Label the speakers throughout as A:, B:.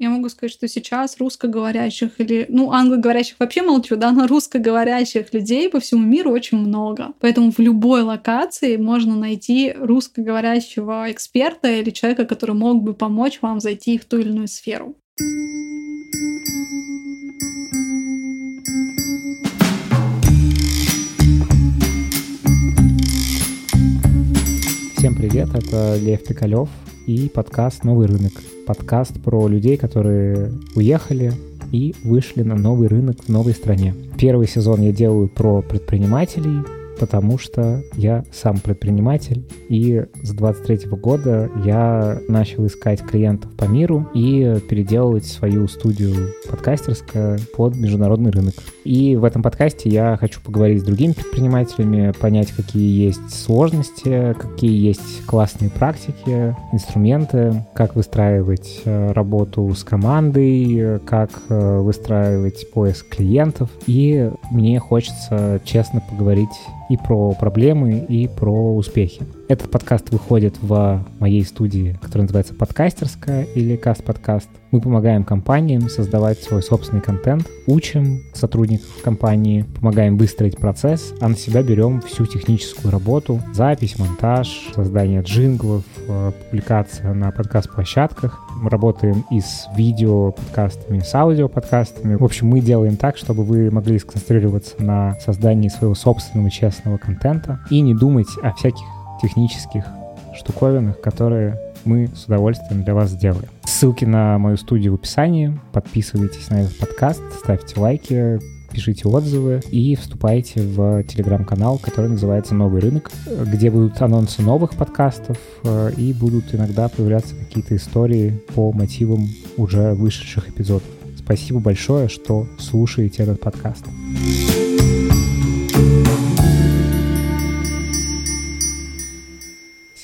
A: Я могу сказать, что сейчас русскоговорящих или, ну, англоговорящих вообще молчу, да, но русскоговорящих людей по всему миру очень много. Поэтому в любой локации можно найти русскоговорящего эксперта или человека, который мог бы помочь вам зайти в ту или иную сферу.
B: Всем привет, это Лев Пикалев и подкаст «Новый рынок». Подкаст про людей, которые уехали и вышли на новый рынок в новой стране. Первый сезон я делаю про предпринимателей, потому что я сам предприниматель, и с 23 года я начал искать клиентов по миру и переделывать свою студию подкастерская под международный рынок. И в этом подкасте я хочу поговорить с другими предпринимателями, понять, какие есть сложности, какие есть классные практики, инструменты, как выстраивать э, работу с командой, как э, выстраивать поиск клиентов. И мне хочется честно поговорить и про проблемы, и про успехи. Этот подкаст выходит в моей студии, которая называется «Подкастерская» или «Каст-подкаст». Мы помогаем компаниям создавать свой собственный контент, учим сотрудников компании, помогаем выстроить процесс, а на себя берем всю техническую работу, запись, монтаж, создание джинглов, э, публикация на подкаст-площадках. Мы работаем и с видео-подкастами, с аудио-подкастами. В общем, мы делаем так, чтобы вы могли сконцентрироваться на создании своего собственного честного контента и не думать о всяких технических штуковинах, которые мы с удовольствием для вас сделаем. Ссылки на мою студию в описании. Подписывайтесь на этот подкаст, ставьте лайки, пишите отзывы и вступайте в телеграм-канал, который называется «Новый рынок», где будут анонсы новых подкастов э, и будут иногда появляться какие-то истории по мотивам уже вышедших эпизодов. Спасибо большое, что слушаете этот подкаст.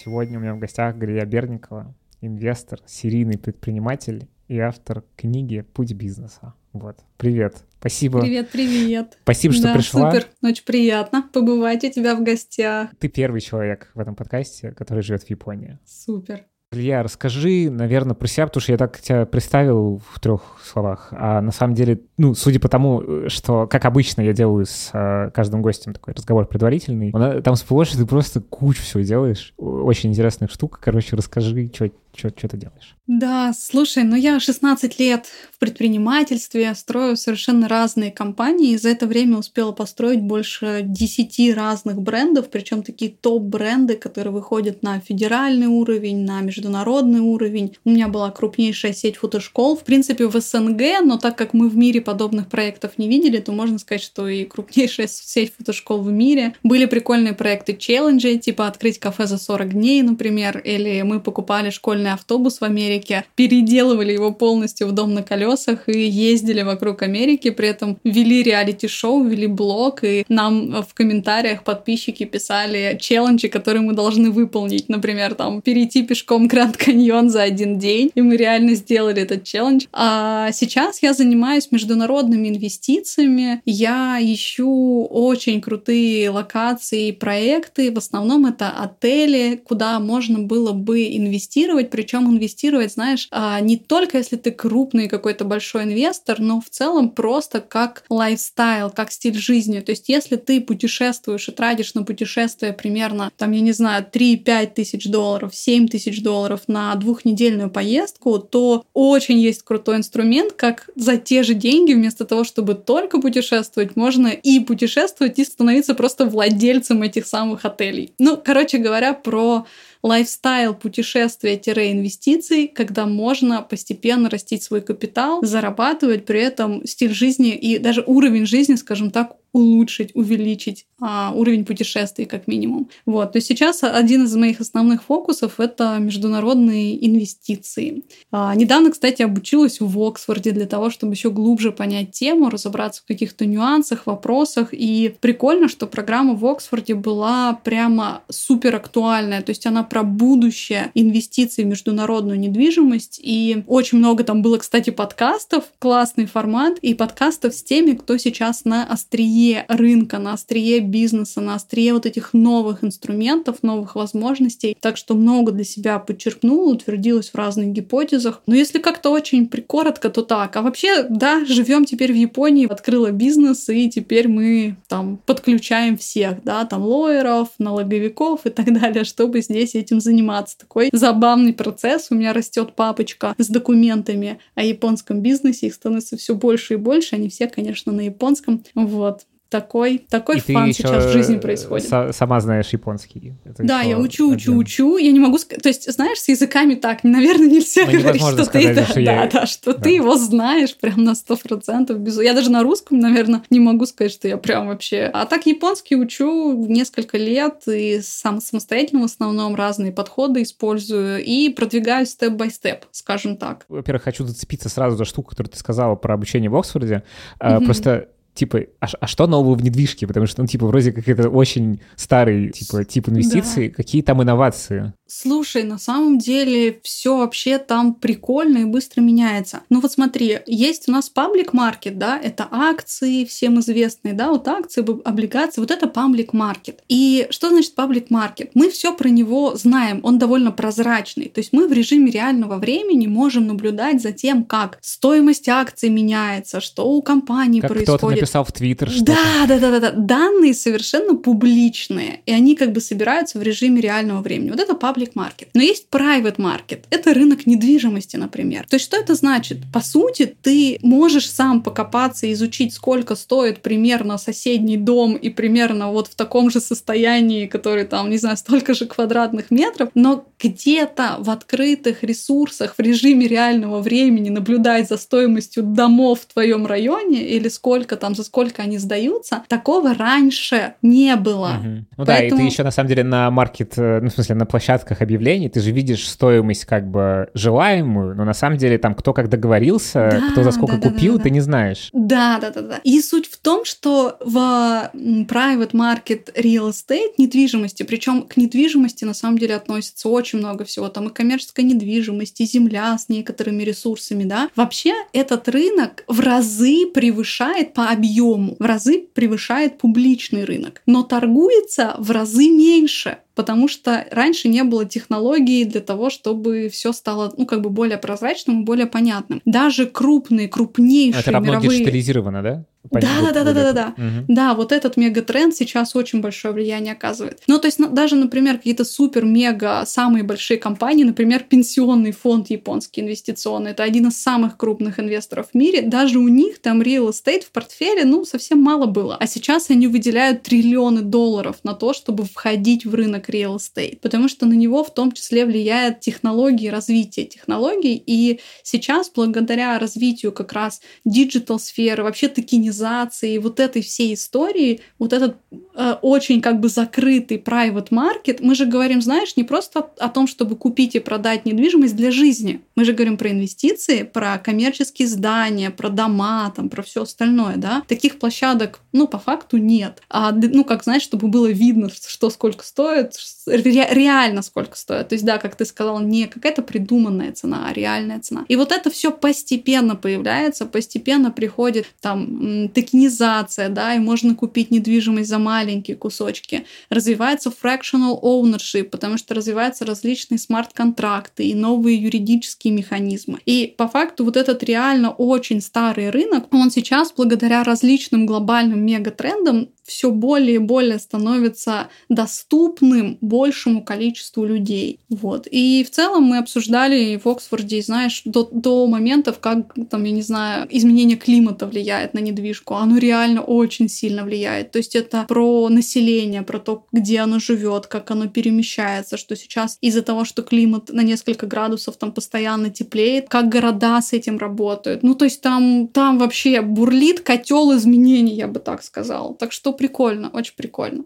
B: Сегодня у меня в гостях Галия Берникова, инвестор, серийный предприниматель и автор книги «Путь бизнеса». Вот. Привет. Спасибо.
A: Привет, привет.
B: Спасибо, что
A: да,
B: пришла.
A: Супер, очень приятно побывать у тебя в гостях.
B: Ты первый человек в этом подкасте, который живет в Японии.
A: Супер.
B: Илья, расскажи, наверное, про себя, потому что я так тебя представил в трех словах. А на самом деле, ну, судя по тому, что, как обычно, я делаю с э, каждым гостем такой разговор предварительный, он, там сплошь ты просто кучу всего делаешь. Очень интересная штука. Короче, расскажи, что что ты делаешь?
A: Да, слушай, ну я 16 лет в предпринимательстве, строю совершенно разные компании, и за это время успела построить больше 10 разных брендов, причем такие топ-бренды, которые выходят на федеральный уровень, на международный уровень. У меня была крупнейшая сеть фотошкол, в принципе, в СНГ, но так как мы в мире подобных проектов не видели, то можно сказать, что и крупнейшая сеть фотошкол в мире. Были прикольные проекты челленджи, типа открыть кафе за 40 дней, например, или мы покупали школьный автобус в Америке, переделывали его полностью в дом на колесах и ездили вокруг Америки, при этом вели реалити-шоу, вели блог, и нам в комментариях подписчики писали челленджи, которые мы должны выполнить. Например, там, перейти пешком Гранд Каньон за один день, и мы реально сделали этот челлендж. А сейчас я занимаюсь международными инвестициями, я ищу очень крутые локации и проекты, в основном это отели, куда можно было бы инвестировать, причем инвестировать, знаешь, а, не только если ты крупный какой-то большой инвестор, но в целом просто как лайфстайл, как стиль жизни. То есть если ты путешествуешь и тратишь на путешествие примерно, там, я не знаю, 3-5 тысяч долларов, 7 тысяч долларов на двухнедельную поездку, то очень есть крутой инструмент, как за те же деньги, вместо того, чтобы только путешествовать, можно и путешествовать, и становиться просто владельцем этих самых отелей. Ну, короче говоря, про лайфстайл путешествия-инвестиций, когда можно постепенно растить свой капитал, зарабатывать при этом стиль жизни и даже уровень жизни, скажем так, улучшить, увеличить а, уровень путешествий как минимум. Вот. То есть сейчас один из моих основных фокусов — это международные инвестиции. А, недавно, кстати, обучилась в Оксфорде для того, чтобы еще глубже понять тему, разобраться в каких-то нюансах, вопросах. И прикольно, что программа в Оксфорде была прямо супер актуальная. То есть она про будущее инвестиций в международную недвижимость. И очень много там было, кстати, подкастов, классный формат, и подкастов с теми, кто сейчас на острие рынка, на острие бизнеса, на острие вот этих новых инструментов, новых возможностей. Так что много для себя подчеркнула, утвердилась в разных гипотезах. Но если как-то очень прикоротко, то так. А вообще, да, живем теперь в Японии, открыла бизнес, и теперь мы там подключаем всех, да, там лоеров, налоговиков и так далее, чтобы здесь этим заниматься. Такой забавный процесс. У меня растет папочка с документами о японском бизнесе, их становится все больше и больше. Они все, конечно, на японском. Вот такой, такой и фан сейчас в жизни происходит.
B: сама знаешь японский.
A: Это да, я учу, учу, один. учу. Я не могу сказать... То есть, знаешь, с языками так, наверное, нельзя ну, говорить, что сказать, ты, что да, я... да, что да. ты его знаешь прям на сто процентов. Без... Я даже на русском, наверное, не могу сказать, что я прям вообще... А так японский учу несколько лет и сам самостоятельно в основном разные подходы использую и продвигаюсь степ-бай-степ, скажем так.
B: Во-первых, хочу зацепиться сразу за штуку, которую ты сказала про обучение в Оксфорде. Mm-hmm. Просто типа, а, а что нового в недвижке? Потому что, ну, типа, вроде как это очень старый, типа, тип инвестиций. Да. Какие там инновации?
A: Слушай, на самом деле все вообще там прикольно и быстро меняется. Ну вот смотри, есть у нас паблик маркет, да, это акции всем известные, да, вот акции, облигации, вот это паблик маркет. И что значит паблик маркет? Мы все про него знаем, он довольно прозрачный. То есть мы в режиме реального времени можем наблюдать за тем, как стоимость акций меняется, что у компании
B: как
A: происходит.
B: Кто-то написал в Твиттер
A: что Да, да, да, да, да. Данные совершенно публичные, и они как бы собираются в режиме реального времени. Вот это паблик public market. Но есть private market. Это рынок недвижимости, например. То есть что это значит? По сути, ты можешь сам покопаться и изучить, сколько стоит примерно соседний дом и примерно вот в таком же состоянии, который там, не знаю, столько же квадратных метров, но где-то в открытых ресурсах в режиме реального времени наблюдать за стоимостью домов в твоем районе или сколько там, за сколько они сдаются, такого раньше не было.
B: Угу. Ну Поэтому... да, и ты еще на самом деле на маркет, э, ну в смысле на площадке площадках объявлений ты же видишь стоимость как бы желаемую, но на самом деле там кто как договорился, да, кто за сколько да, купил, да, да, ты не знаешь.
A: Да, да, да, да. И суть в том, что в private market real estate недвижимости, причем к недвижимости на самом деле относится очень много всего. Там и коммерческая недвижимость, и земля с некоторыми ресурсами, да. Вообще этот рынок в разы превышает по объему, в разы превышает публичный рынок, но торгуется в разы меньше потому что раньше не было технологий для того, чтобы все стало, ну, как бы более прозрачным и более понятным. Даже крупные, крупнейшие
B: Это равно мировые... диджитализировано, да?
A: Да, да, да, да, да, да, да. Да, вот этот мегатренд сейчас очень большое влияние оказывает. Ну, то есть даже, например, какие-то супер-мега самые большие компании, например, пенсионный фонд японский инвестиционный, это один из самых крупных инвесторов в мире, даже у них там real estate в портфеле, ну, совсем мало было. А сейчас они выделяют триллионы долларов на то, чтобы входить в рынок real estate, потому что на него в том числе влияет технологии, развитие технологий, и сейчас благодаря развитию как раз digital сферы, вообще токенизации, организации, вот этой всей истории, вот этот э, очень как бы закрытый private market, мы же говорим, знаешь, не просто о, том, чтобы купить и продать недвижимость для жизни. Мы же говорим про инвестиции, про коммерческие здания, про дома, там, про все остальное, да. Таких площадок, ну, по факту нет. А, ну, как, знаешь, чтобы было видно, что сколько стоит, ре- реально сколько стоит. То есть, да, как ты сказал, не какая-то придуманная цена, а реальная цена. И вот это все постепенно появляется, постепенно приходит там токенизация, да, и можно купить недвижимость за маленькие кусочки. Развивается fractional ownership, потому что развиваются различные смарт-контракты и новые юридические механизмы. И по факту вот этот реально очень старый рынок, он сейчас благодаря различным глобальным мегатрендам все более и более становится доступным большему количеству людей. Вот. И в целом мы обсуждали в Оксфорде, знаешь, до, до моментов, как там, я не знаю, изменение климата влияет на недвижку. Оно реально очень сильно влияет. То есть это про население, про то, где оно живет, как оно перемещается, что сейчас из-за того, что климат на несколько градусов там постоянно теплеет, как города с этим работают. Ну, то есть там, там вообще бурлит котел изменений, я бы так сказала. Так что прикольно, очень прикольно.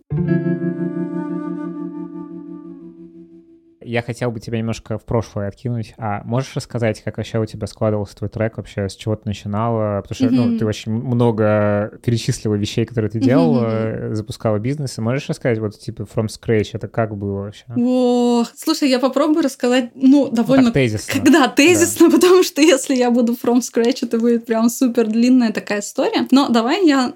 B: Я хотел бы тебя немножко в прошлое откинуть. А можешь рассказать, как вообще у тебя складывался твой трек вообще, с чего ты начинала? Потому что mm-hmm. ну, ты очень много перечислила вещей, которые ты делала, mm-hmm. запускала бизнес. И можешь рассказать вот типа from scratch, это как было вообще?
A: О, слушай, я попробую рассказать, ну, довольно... Ну,
B: тезисно.
A: Когда тезисно, да. потому что если я буду from scratch, это будет прям супер длинная такая история. Но давай я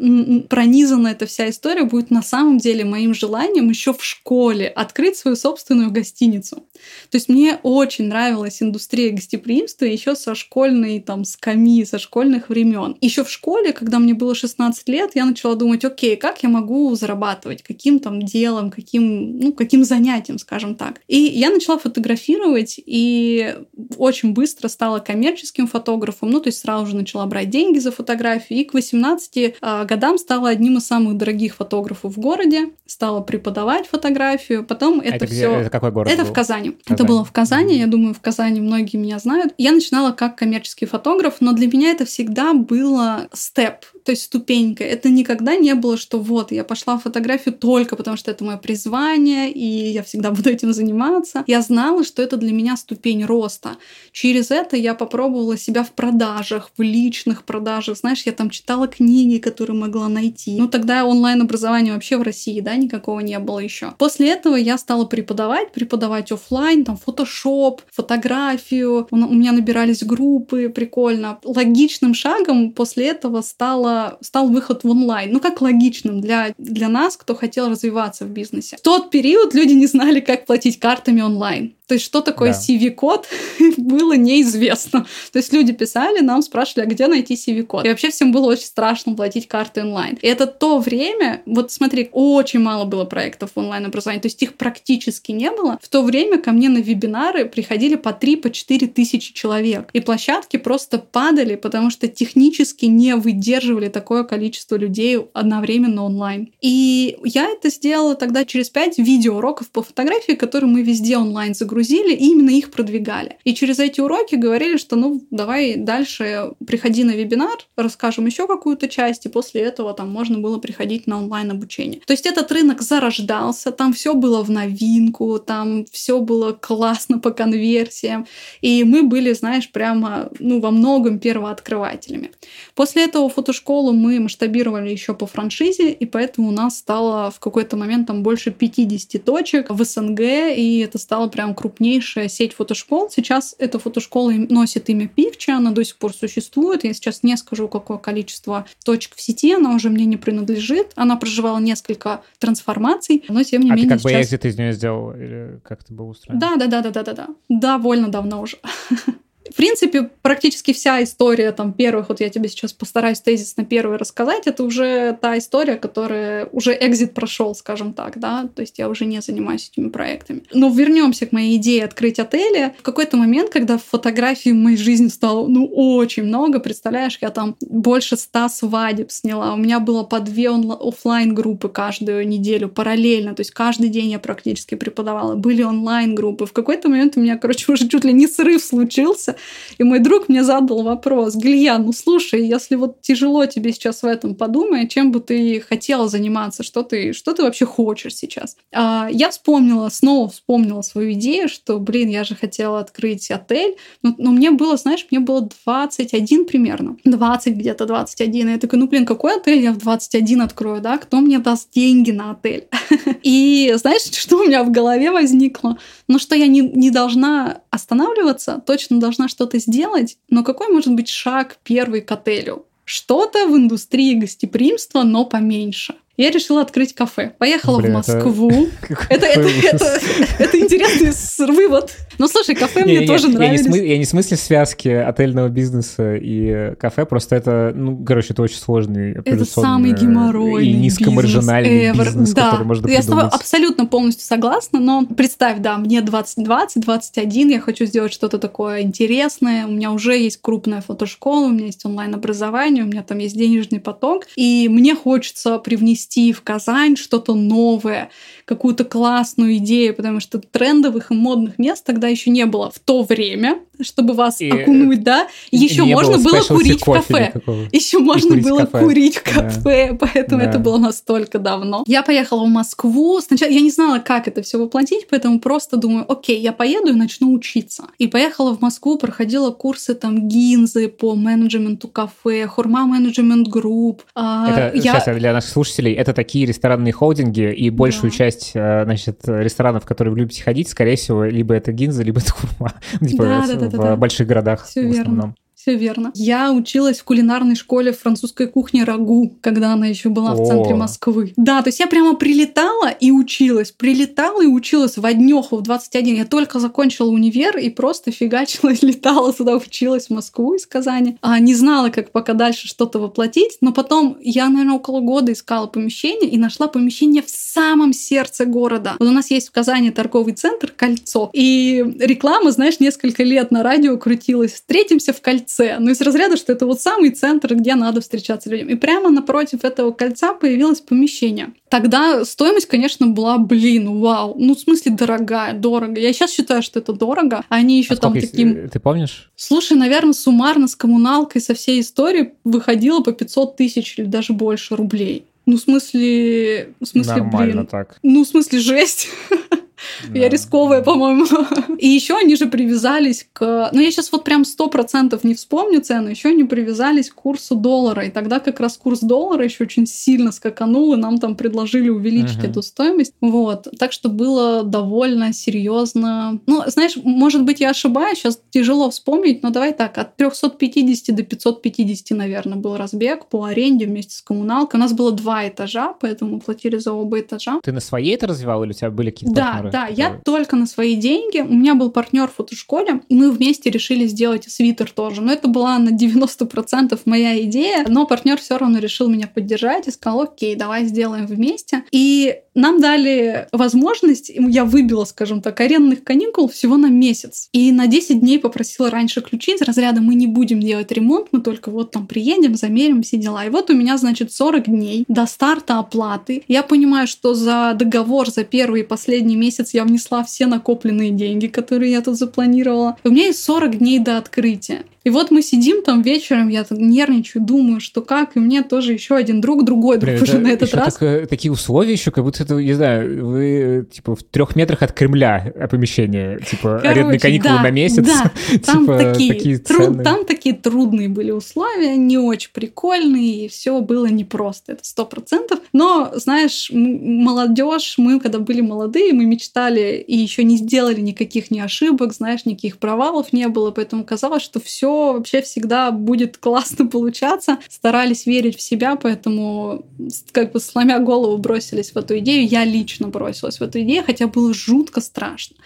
A: пронизана эта вся история будет на самом деле моим желанием еще в школе открыть свою собственную гостиницу. То есть мне очень нравилась индустрия гостеприимства еще со школьной там скамьи, со школьных времен. Еще в школе, когда мне было 16 лет, я начала думать, окей, как я могу зарабатывать, каким там делом, каким, ну, каким занятием, скажем так. И я начала фотографировать и очень быстро стала коммерческим фотографом, ну, то есть сразу же начала брать деньги за фотографии, и к 18 э, а, годам стала одним из самых дорогих фотографов в городе, стала преподавать фотографию, потом это, это все...
B: Это какой город
A: Это
B: был?
A: в Казани. Казани. Это было в Казани, я думаю, в Казани многие меня знают. Я начинала как коммерческий фотограф, но для меня это всегда было степ, то есть ступенька. Это никогда не было, что вот, я пошла в фотографию только потому, что это мое призвание, и я всегда буду этим заниматься. Я знала, что это для меня ступень роста. Через это я попробовала себя в продажах, в личных продажах. Знаешь, я там читала книги, которые могла найти. Ну, тогда онлайн-образования вообще в России, да, никакого не было еще. После этого я стала преподавать, преподавать офлайн, там, фотошоп, фотографию. У меня набирались группы, прикольно. Логичным шагом после этого стало, стал выход в онлайн. Ну, как логичным для, для нас, кто хотел развиваться в бизнесе. В тот период люди не знали, как платить картами онлайн. То есть, что такое да. CV-код, было неизвестно. То есть, люди писали, нам спрашивали, а где найти CV-код. И вообще всем было очень страшно платить карты онлайн. И это то время, вот смотри, очень мало было проектов в онлайн-образовании, то есть их практически не было. В то время ко мне на вебинары приходили по 3-4 по тысячи человек. И площадки просто падали, потому что технически не выдерживали такое количество людей одновременно онлайн. И я это сделала тогда через 5 видеоуроков по фотографии, которые мы везде онлайн загрузили грузили и именно их продвигали. И через эти уроки говорили, что ну давай дальше приходи на вебинар, расскажем еще какую-то часть, и после этого там можно было приходить на онлайн обучение. То есть этот рынок зарождался, там все было в новинку, там все было классно по конверсиям, и мы были, знаешь, прямо ну во многом первооткрывателями. После этого фотошколу мы масштабировали еще по франшизе, и поэтому у нас стало в какой-то момент там больше 50 точек в СНГ, и это стало прям крупнейшая сеть фотошкол. Сейчас эта фотошкола носит имя Picture, она до сих пор существует. Я сейчас не скажу, какое количество точек в сети, она уже мне не принадлежит. Она проживала несколько трансформаций, но тем не
B: а
A: менее
B: ты как
A: сейчас...
B: бы экзит из нее сделал? Или как это было устроено?
A: Да, да, да, да, да, да, да. Довольно давно уже. В принципе, практически вся история там первых, вот я тебе сейчас постараюсь тезис на первый рассказать, это уже та история, которая уже экзит прошел, скажем так, да, то есть я уже не занимаюсь этими проектами. Но вернемся к моей идее открыть отели. В какой-то момент, когда фотографий в моей жизни стало, ну, очень много, представляешь, я там больше ста свадеб сняла, у меня было по две офлайн группы каждую неделю параллельно, то есть каждый день я практически преподавала, были онлайн группы. В какой-то момент у меня, короче, уже чуть ли не срыв случился, и мой друг мне задал вопрос, Гилья, ну слушай, если вот тяжело тебе сейчас в этом, подумай, чем бы ты хотела заниматься, что ты, что ты вообще хочешь сейчас. А, я вспомнила, снова вспомнила свою идею, что, блин, я же хотела открыть отель, но, но мне было, знаешь, мне было 21 примерно, 20 где-то, 21. И я такая, ну, блин, какой отель я в 21 открою, да? Кто мне даст деньги на отель? И знаешь, что у меня в голове возникло? Ну, что я не, не должна останавливаться, точно должна что-то сделать, но какой может быть шаг первый к отелю? Что-то в индустрии гостеприимства, но поменьше. Я решила открыть кафе. Поехала Блин, в Москву. Это, это, это, это интересный вывод. Ну, слушай, кафе мне тоже нравится.
B: Я не в смысле связки отельного бизнеса и кафе, просто это, ну, короче, это очень сложный
A: Это самый геморройный
B: И низкомаржинальный бизнес, который можно
A: Я с тобой абсолютно полностью согласна, но представь, да, мне 20, 21, я хочу сделать что-то такое интересное, у меня уже есть крупная фотошкола, у меня есть онлайн-образование, у меня там есть денежный поток, и мне хочется привнести привнести в Казань что-то новое, какую-то классную идею, потому что трендовых и модных мест тогда еще не было в то время. чтобы вас и окунуть, да. Еще можно было, было курить в кафе. Еще можно было в кафе. курить в кафе, да. поэтому да. это было настолько давно. Я поехала в Москву. Сначала я не знала, как это все воплотить, поэтому просто думаю, окей, я поеду и начну учиться. И поехала в Москву, проходила курсы там гинзы по менеджменту кафе, хурма менеджмент групп.
B: А, это, я... Сейчас для наших слушателей, это такие ресторанные холдинги, и большую да. часть, э, значит, ресторанов, в которые вы любите ходить, скорее всего, либо это гинза, либо это хурма. Типа да, да, да, в больших городах
A: Все в основном. Верно. Все верно. Я училась в кулинарной школе французской кухни Рагу, когда она еще была О. в центре Москвы. Да, то есть я прямо прилетала и училась. Прилетала и училась в однеху в 21. Я только закончила универ и просто фигачила, летала сюда, училась в Москву из Казани. А не знала, как пока дальше что-то воплотить. Но потом я, наверное, около года искала помещение и нашла помещение в самом сердце города. Вот у нас есть в Казани торговый центр «Кольцо». И реклама, знаешь, несколько лет на радио крутилась. Встретимся в «Кольце» кольце. Ну, из разряда, что это вот самый центр, где надо встречаться людям. И прямо напротив этого кольца появилось помещение. Тогда стоимость, конечно, была, блин, вау. Ну, в смысле, дорогая, дорого. Я сейчас считаю, что это дорого. Они еще а там таким...
B: Ты помнишь?
A: Слушай, наверное, суммарно с коммуналкой, со всей историей выходило по 500 тысяч или даже больше рублей. Ну, в смысле... В смысле,
B: Нормально
A: блин.
B: так.
A: Ну, в смысле, жесть. Да. Я рисковая, по-моему. И еще они же привязались к... Ну, я сейчас вот прям сто процентов не вспомню цену. Еще они привязались к курсу доллара. И тогда как раз курс доллара еще очень сильно скаканул, и нам там предложили увеличить uh-huh. эту стоимость. Вот. Так что было довольно серьезно. Ну, знаешь, может быть, я ошибаюсь, сейчас тяжело вспомнить, но давай так, от 350 до 550, наверное, был разбег по аренде вместе с коммуналкой. У нас было два этажа, поэтому платили за оба этажа.
B: Ты на своей это развивал или у тебя были какие-то
A: Да, партнеры? Да, я только на свои деньги. У меня был партнер в фотошколе, и мы вместе решили сделать свитер тоже. Но это была на 90% моя идея, но партнер все равно решил меня поддержать и сказал, окей, давай сделаем вместе. И нам дали возможность, я выбила, скажем так, арендных каникул всего на месяц. И на 10 дней попросила раньше ключи из разряда «мы не будем делать ремонт, мы только вот там приедем, замерим все дела». И вот у меня, значит, 40 дней до старта оплаты. Я понимаю, что за договор за первый и последний месяц я внесла все накопленные деньги, которые я тут запланировала. У меня есть 40 дней до открытия. И вот мы сидим там вечером, я там нервничаю, думаю, что как, и мне тоже еще один друг, другой друг Блин, уже на этот раз.
B: Так, такие условия еще, как будто это, не знаю, вы типа в трех метрах от Кремля помещение, типа Короче, арендные каникулы да, на месяц.
A: Да, там типа, такие, такие тру- там такие трудные были условия, не очень прикольные, и все было непросто, это сто процентов. Но, знаешь, молодежь, мы когда были молодые, мы мечтали и еще не сделали никаких ни ошибок, знаешь, никаких провалов не было, поэтому казалось, что все вообще всегда будет классно получаться. Старались верить в себя, поэтому как бы сломя голову бросились в эту идею. Я лично бросилась в эту идею, хотя было жутко страшно.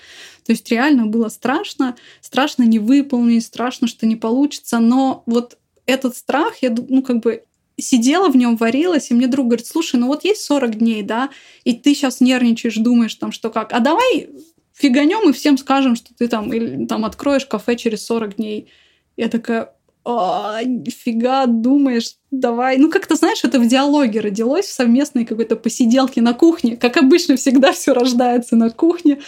A: То есть реально было страшно, страшно не выполнить, страшно, что не получится, но вот этот страх, я ну как бы сидела в нем, варилась, и мне друг говорит, слушай, ну вот есть 40 дней, да, и ты сейчас нервничаешь, думаешь там, что как, а давай фиганем и всем скажем, что ты там, или там откроешь кафе через 40 дней. Я такая, а, нифига, думаешь, давай. Ну, как-то, знаешь, это в диалоге родилось, в совместной какой-то посиделке на кухне. Как обычно, всегда все рождается на кухне.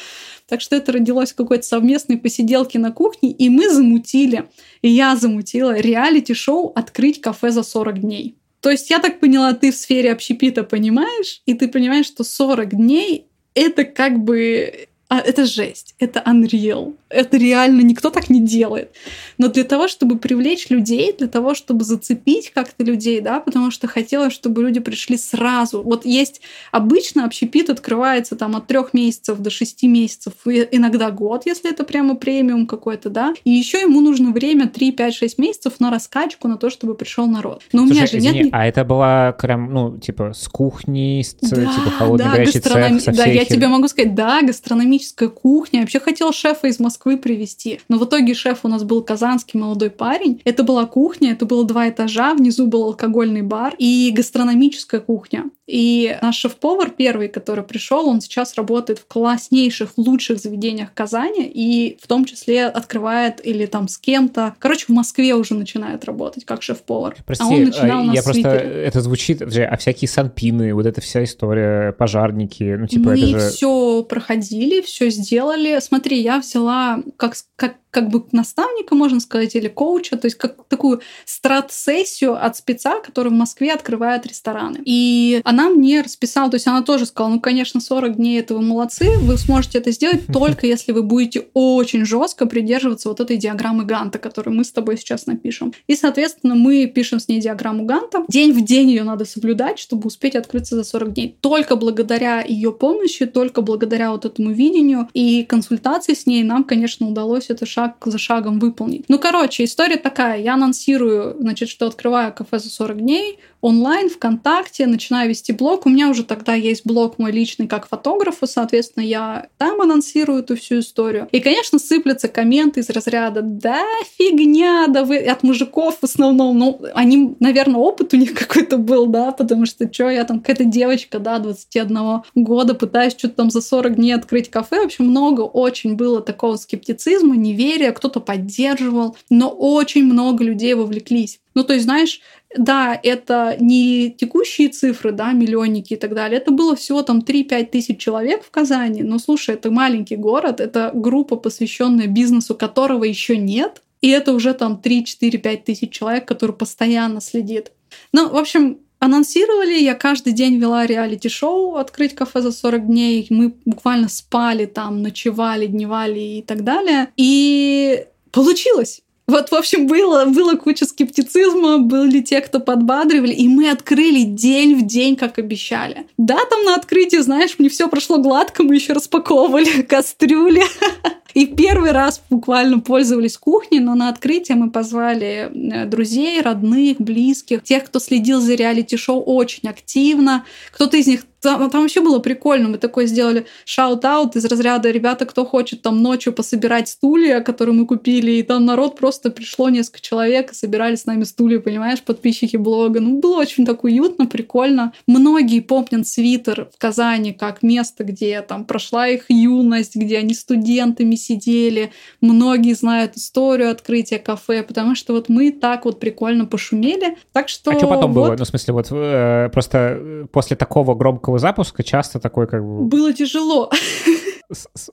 A: Так что это родилось в какой-то совместной посиделке на кухне, и мы замутили, и я замутила реалити-шоу «Открыть кафе за 40 дней». То есть, я так поняла, ты в сфере общепита понимаешь, и ты понимаешь, что 40 дней — это как бы а это жесть, это unreal. Это реально никто так не делает. Но для того, чтобы привлечь людей, для того, чтобы зацепить как-то людей, да, потому что хотелось, чтобы люди пришли сразу. Вот есть обычно общепит открывается там от трех месяцев до шести месяцев, иногда год, если это прямо премиум какой-то, да. И еще ему нужно время 3, 5, 6 месяцев на раскачку, на то, чтобы пришел народ. Но
B: Слушай, у меня же извини, нет... А это была прям, ну, типа, с кухни, с, да, типа, холодный да, горячий гастрономи... цех, со
A: Да, я тебе могу сказать, да, гастрономический гастрономическая кухня. Я вообще хотела шефа из Москвы привезти. Но в итоге шеф у нас был казанский молодой парень. Это была кухня, это было два этажа, внизу был алкогольный бар и гастрономическая кухня. И наш шеф-повар первый, который пришел, он сейчас работает в класснейших, лучших заведениях Казани и в том числе открывает или там с кем-то. Короче, в Москве уже начинает работать как шеф-повар.
B: Прости, а он начинал я просто... Это звучит... А всякие санпины, вот эта вся история, пожарники, ну типа
A: Мы
B: это же...
A: все проходили, все сделали. Смотри, я взяла, как, как как бы наставника, можно сказать, или коуча, то есть как такую страт-сессию от спеца, который в Москве открывает рестораны. И она мне расписала, то есть она тоже сказала, ну, конечно, 40 дней это вы молодцы, вы сможете это сделать только если вы будете очень жестко придерживаться вот этой диаграммы Ганта, которую мы с тобой сейчас напишем. И, соответственно, мы пишем с ней диаграмму Ганта. День в день ее надо соблюдать, чтобы успеть открыться за 40 дней. Только благодаря ее помощи, только благодаря вот этому видению и консультации с ней нам, конечно, удалось это шаг за шагом выполнить. Ну, короче, история такая. Я анонсирую, значит, что открываю кафе за 40 дней, онлайн, ВКонтакте, начинаю вести блог. У меня уже тогда есть блог мой личный как фотографа, соответственно, я там анонсирую эту всю историю. И, конечно, сыплются комменты из разряда «Да, фигня, да вы...» От мужиков в основном. Ну, они, наверное, опыт у них какой-то был, да, потому что что я там, какая-то девочка, да, 21 года, пытаюсь что-то там за 40 дней открыть кафе. В общем, много очень было такого скептицизма, неверия, кто-то поддерживал, но очень много людей вовлеклись. Ну, то есть, знаешь, да, это не текущие цифры, да, миллионники и так далее. Это было всего там 3-5 тысяч человек в Казани. Но слушай, это маленький город, это группа, посвященная бизнесу, которого еще нет. И это уже там 3-4-5 тысяч человек, которые постоянно следит. Ну, в общем, анонсировали, я каждый день вела реалити-шоу «Открыть кафе за 40 дней». Мы буквально спали там, ночевали, дневали и так далее. И получилось. Вот, в общем, было, было куча скептицизма, были те, кто подбадривали, и мы открыли день в день, как обещали. Да, там на открытии, знаешь, мне все прошло гладко, мы еще распаковывали кастрюли. И первый раз буквально пользовались кухней, но на открытие мы позвали э, друзей, родных, близких, тех, кто следил за реалити-шоу очень активно. Кто-то из них там, там вообще было прикольно. Мы такой сделали shout-out из разряда «Ребята, кто хочет там ночью пособирать стулья, которые мы купили?» И там народ просто пришло несколько человек и собирали с нами стулья, понимаешь, подписчики блога. Ну, было очень так уютно, прикольно. Многие помнят свитер в Казани как место, где там прошла их юность, где они студентами сидели. Многие знают историю открытия кафе, потому что вот мы так вот прикольно пошумели. Так что...
B: А что потом
A: вот...
B: было? Ну, в смысле, вот э, просто э, после такого громкого громкого запуска часто такой как бы...
A: Было тяжело.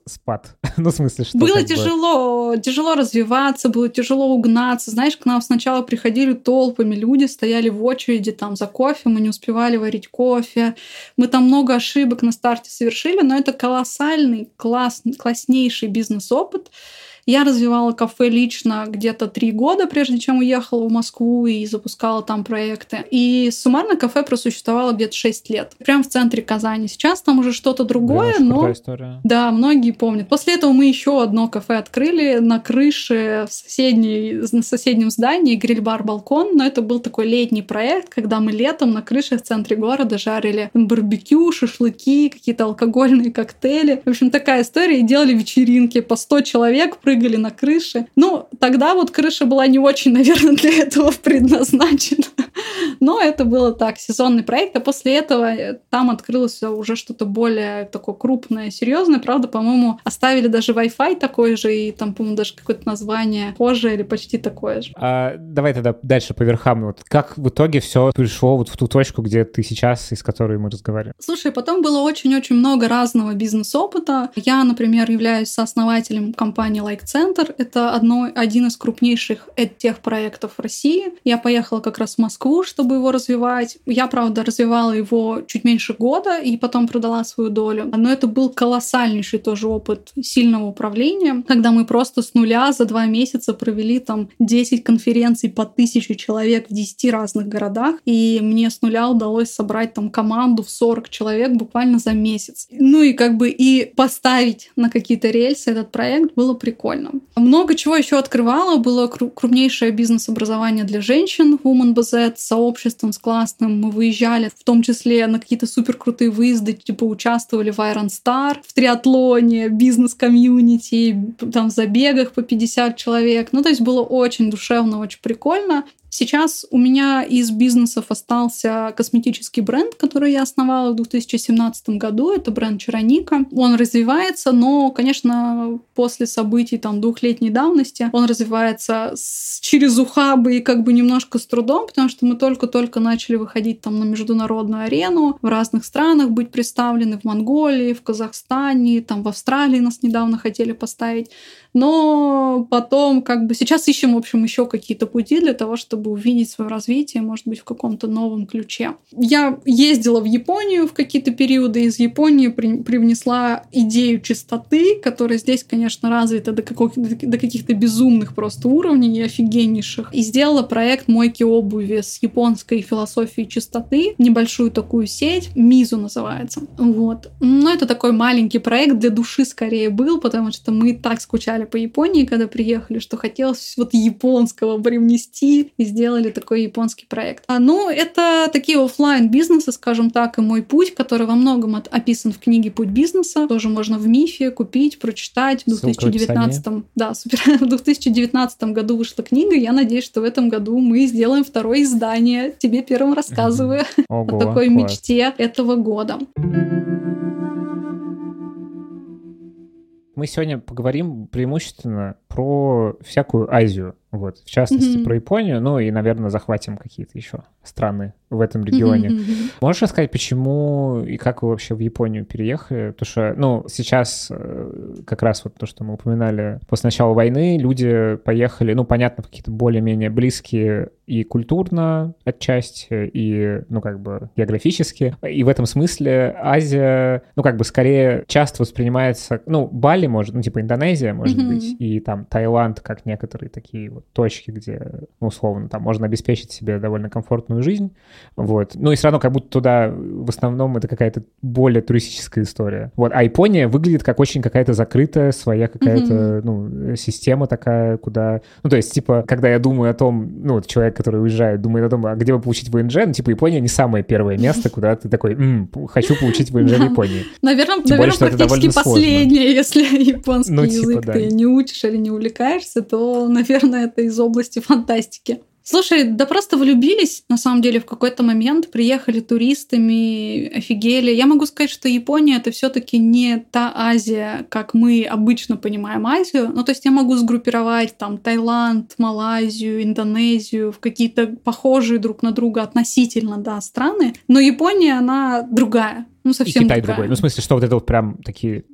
B: спад. ну, в смысле, что?
A: Было тяжело, бы... тяжело развиваться, было тяжело угнаться. Знаешь, к нам сначала приходили толпами, люди стояли в очереди там за кофе, мы не успевали варить кофе. Мы там много ошибок на старте совершили, но это колоссальный, класс, класснейший бизнес-опыт. Я развивала кафе лично где-то три года, прежде чем уехала в Москву и запускала там проекты. И суммарно кафе просуществовало где-то 6 лет. Прямо в центре Казани. Сейчас там уже что-то другое,
B: да,
A: но...
B: История.
A: Да, многие помнят. После этого мы еще одно кафе открыли на крыше в соседней, на соседнем здании, гриль-бар-балкон. Но это был такой летний проект, когда мы летом на крыше в центре города жарили барбекю, шашлыки, какие-то алкогольные коктейли. В общем, такая история. И делали вечеринки по 100 человек, прыгали прыгали на крыши. Ну, тогда вот крыша была не очень, наверное, для этого предназначена. Но это было так, сезонный проект, а после этого э, там открылось уже что-то более такое крупное, серьезное. Правда, по-моему, оставили даже Wi-Fi такой же, и там, по-моему, даже какое-то название позже или почти такое же.
B: А, давай тогда дальше по верхам. Вот как в итоге все пришло вот в ту точку, где ты сейчас, из которой мы разговариваем?
A: Слушай, потом было очень-очень много разного бизнес-опыта. Я, например, являюсь сооснователем компании Like Центр. Это одно, один из крупнейших тех проектов в России. Я поехала как раз в Москву, чтобы его развивать. Я, правда, развивала его чуть меньше года и потом продала свою долю. Но это был колоссальнейший тоже опыт сильного управления, когда мы просто с нуля за два месяца провели там 10 конференций по тысяче человек в 10 разных городах. И мне с нуля удалось собрать там команду в 40 человек буквально за месяц. Ну и как бы и поставить на какие-то рельсы этот проект было прикольно прикольно. Много чего еще открывала. Было крупнейшее бизнес-образование для женщин, Woman BZ, с сообществом, с классным. Мы выезжали в том числе на какие-то супер крутые выезды, типа участвовали в Iron Star, в триатлоне, бизнес-комьюнити, там в забегах по 50 человек. Ну, то есть было очень душевно, очень прикольно. Сейчас у меня из бизнесов остался косметический бренд, который я основала в 2017 году. Это бренд Чароника. Он развивается, но, конечно, после событий там двухлетней давности он развивается с, через ухабы и как бы немножко с трудом, потому что мы только-только начали выходить там на международную арену, в разных странах быть представлены, в Монголии, в Казахстане, там в Австралии нас недавно хотели поставить. Но потом как бы сейчас ищем, в общем, еще какие-то пути для того, чтобы увидеть свое развитие, может быть, в каком-то новом ключе. Я ездила в Японию в какие-то периоды, из Японии при, привнесла идею чистоты, которая здесь, конечно, развита до, до каких-то безумных просто уровней и офигеннейших. И сделала проект мойки обуви с японской философией чистоты, небольшую такую сеть, Мизу называется. Вот. Но это такой маленький проект для души скорее был, потому что мы так скучали по Японии, когда приехали, что хотелось вот японского привнести и сделали такой японский проект. А, ну, это такие офлайн бизнесы, скажем так, и мой путь, который во многом описан в книге «Путь бизнеса». Тоже можно в МИФе купить, прочитать. В 2019, да, супер. в 2019 году вышла книга. Я надеюсь, что в этом году мы сделаем второе издание. Тебе первым рассказываю о такой мечте этого года.
B: Мы сегодня поговорим преимущественно про всякую Азию. Вот, в частности, mm-hmm. про Японию, ну и, наверное, захватим какие-то еще страны в этом регионе. Mm-hmm. Можешь рассказать, почему и как вы вообще в Японию переехали? Потому что, ну, сейчас э, как раз вот то, что мы упоминали, после начала войны люди поехали, ну, понятно, какие-то более-менее близкие и культурно отчасти, и, ну, как бы географически. И в этом смысле Азия, ну, как бы скорее часто воспринимается, ну, Бали может, ну, типа Индонезия, может mm-hmm. быть, и там Таиланд, как некоторые такие вот точки, где, ну, условно, там можно обеспечить себе довольно комфортную жизнь, вот. Ну и все равно как будто туда в основном это какая-то более туристическая история. Вот. А Япония выглядит как очень какая-то закрытая своя какая-то, mm-hmm. ну, система такая, куда... Ну, то есть, типа, когда я думаю о том, ну, вот человек, который уезжает, думает о том, а где бы получить ВНЖ, ну, типа, Япония не самое первое место, куда ты такой, М, хочу получить ВНЖ в Японии.
A: Наверное, наверное практически последнее, если японский ну, типа, язык ты не учишь или не увлекаешься, то, наверное, это из области фантастики. Слушай, да просто влюбились, на самом деле, в какой-то момент, приехали туристами, офигели. Я могу сказать, что Япония это все таки не та Азия, как мы обычно понимаем Азию. Ну, то есть я могу сгруппировать там Таиланд, Малайзию, Индонезию в какие-то похожие друг на друга относительно, да, страны. Но Япония, она другая. Ну, совсем
B: И Китай
A: другая.
B: другой. Ну, в смысле, что вот это вот прям такие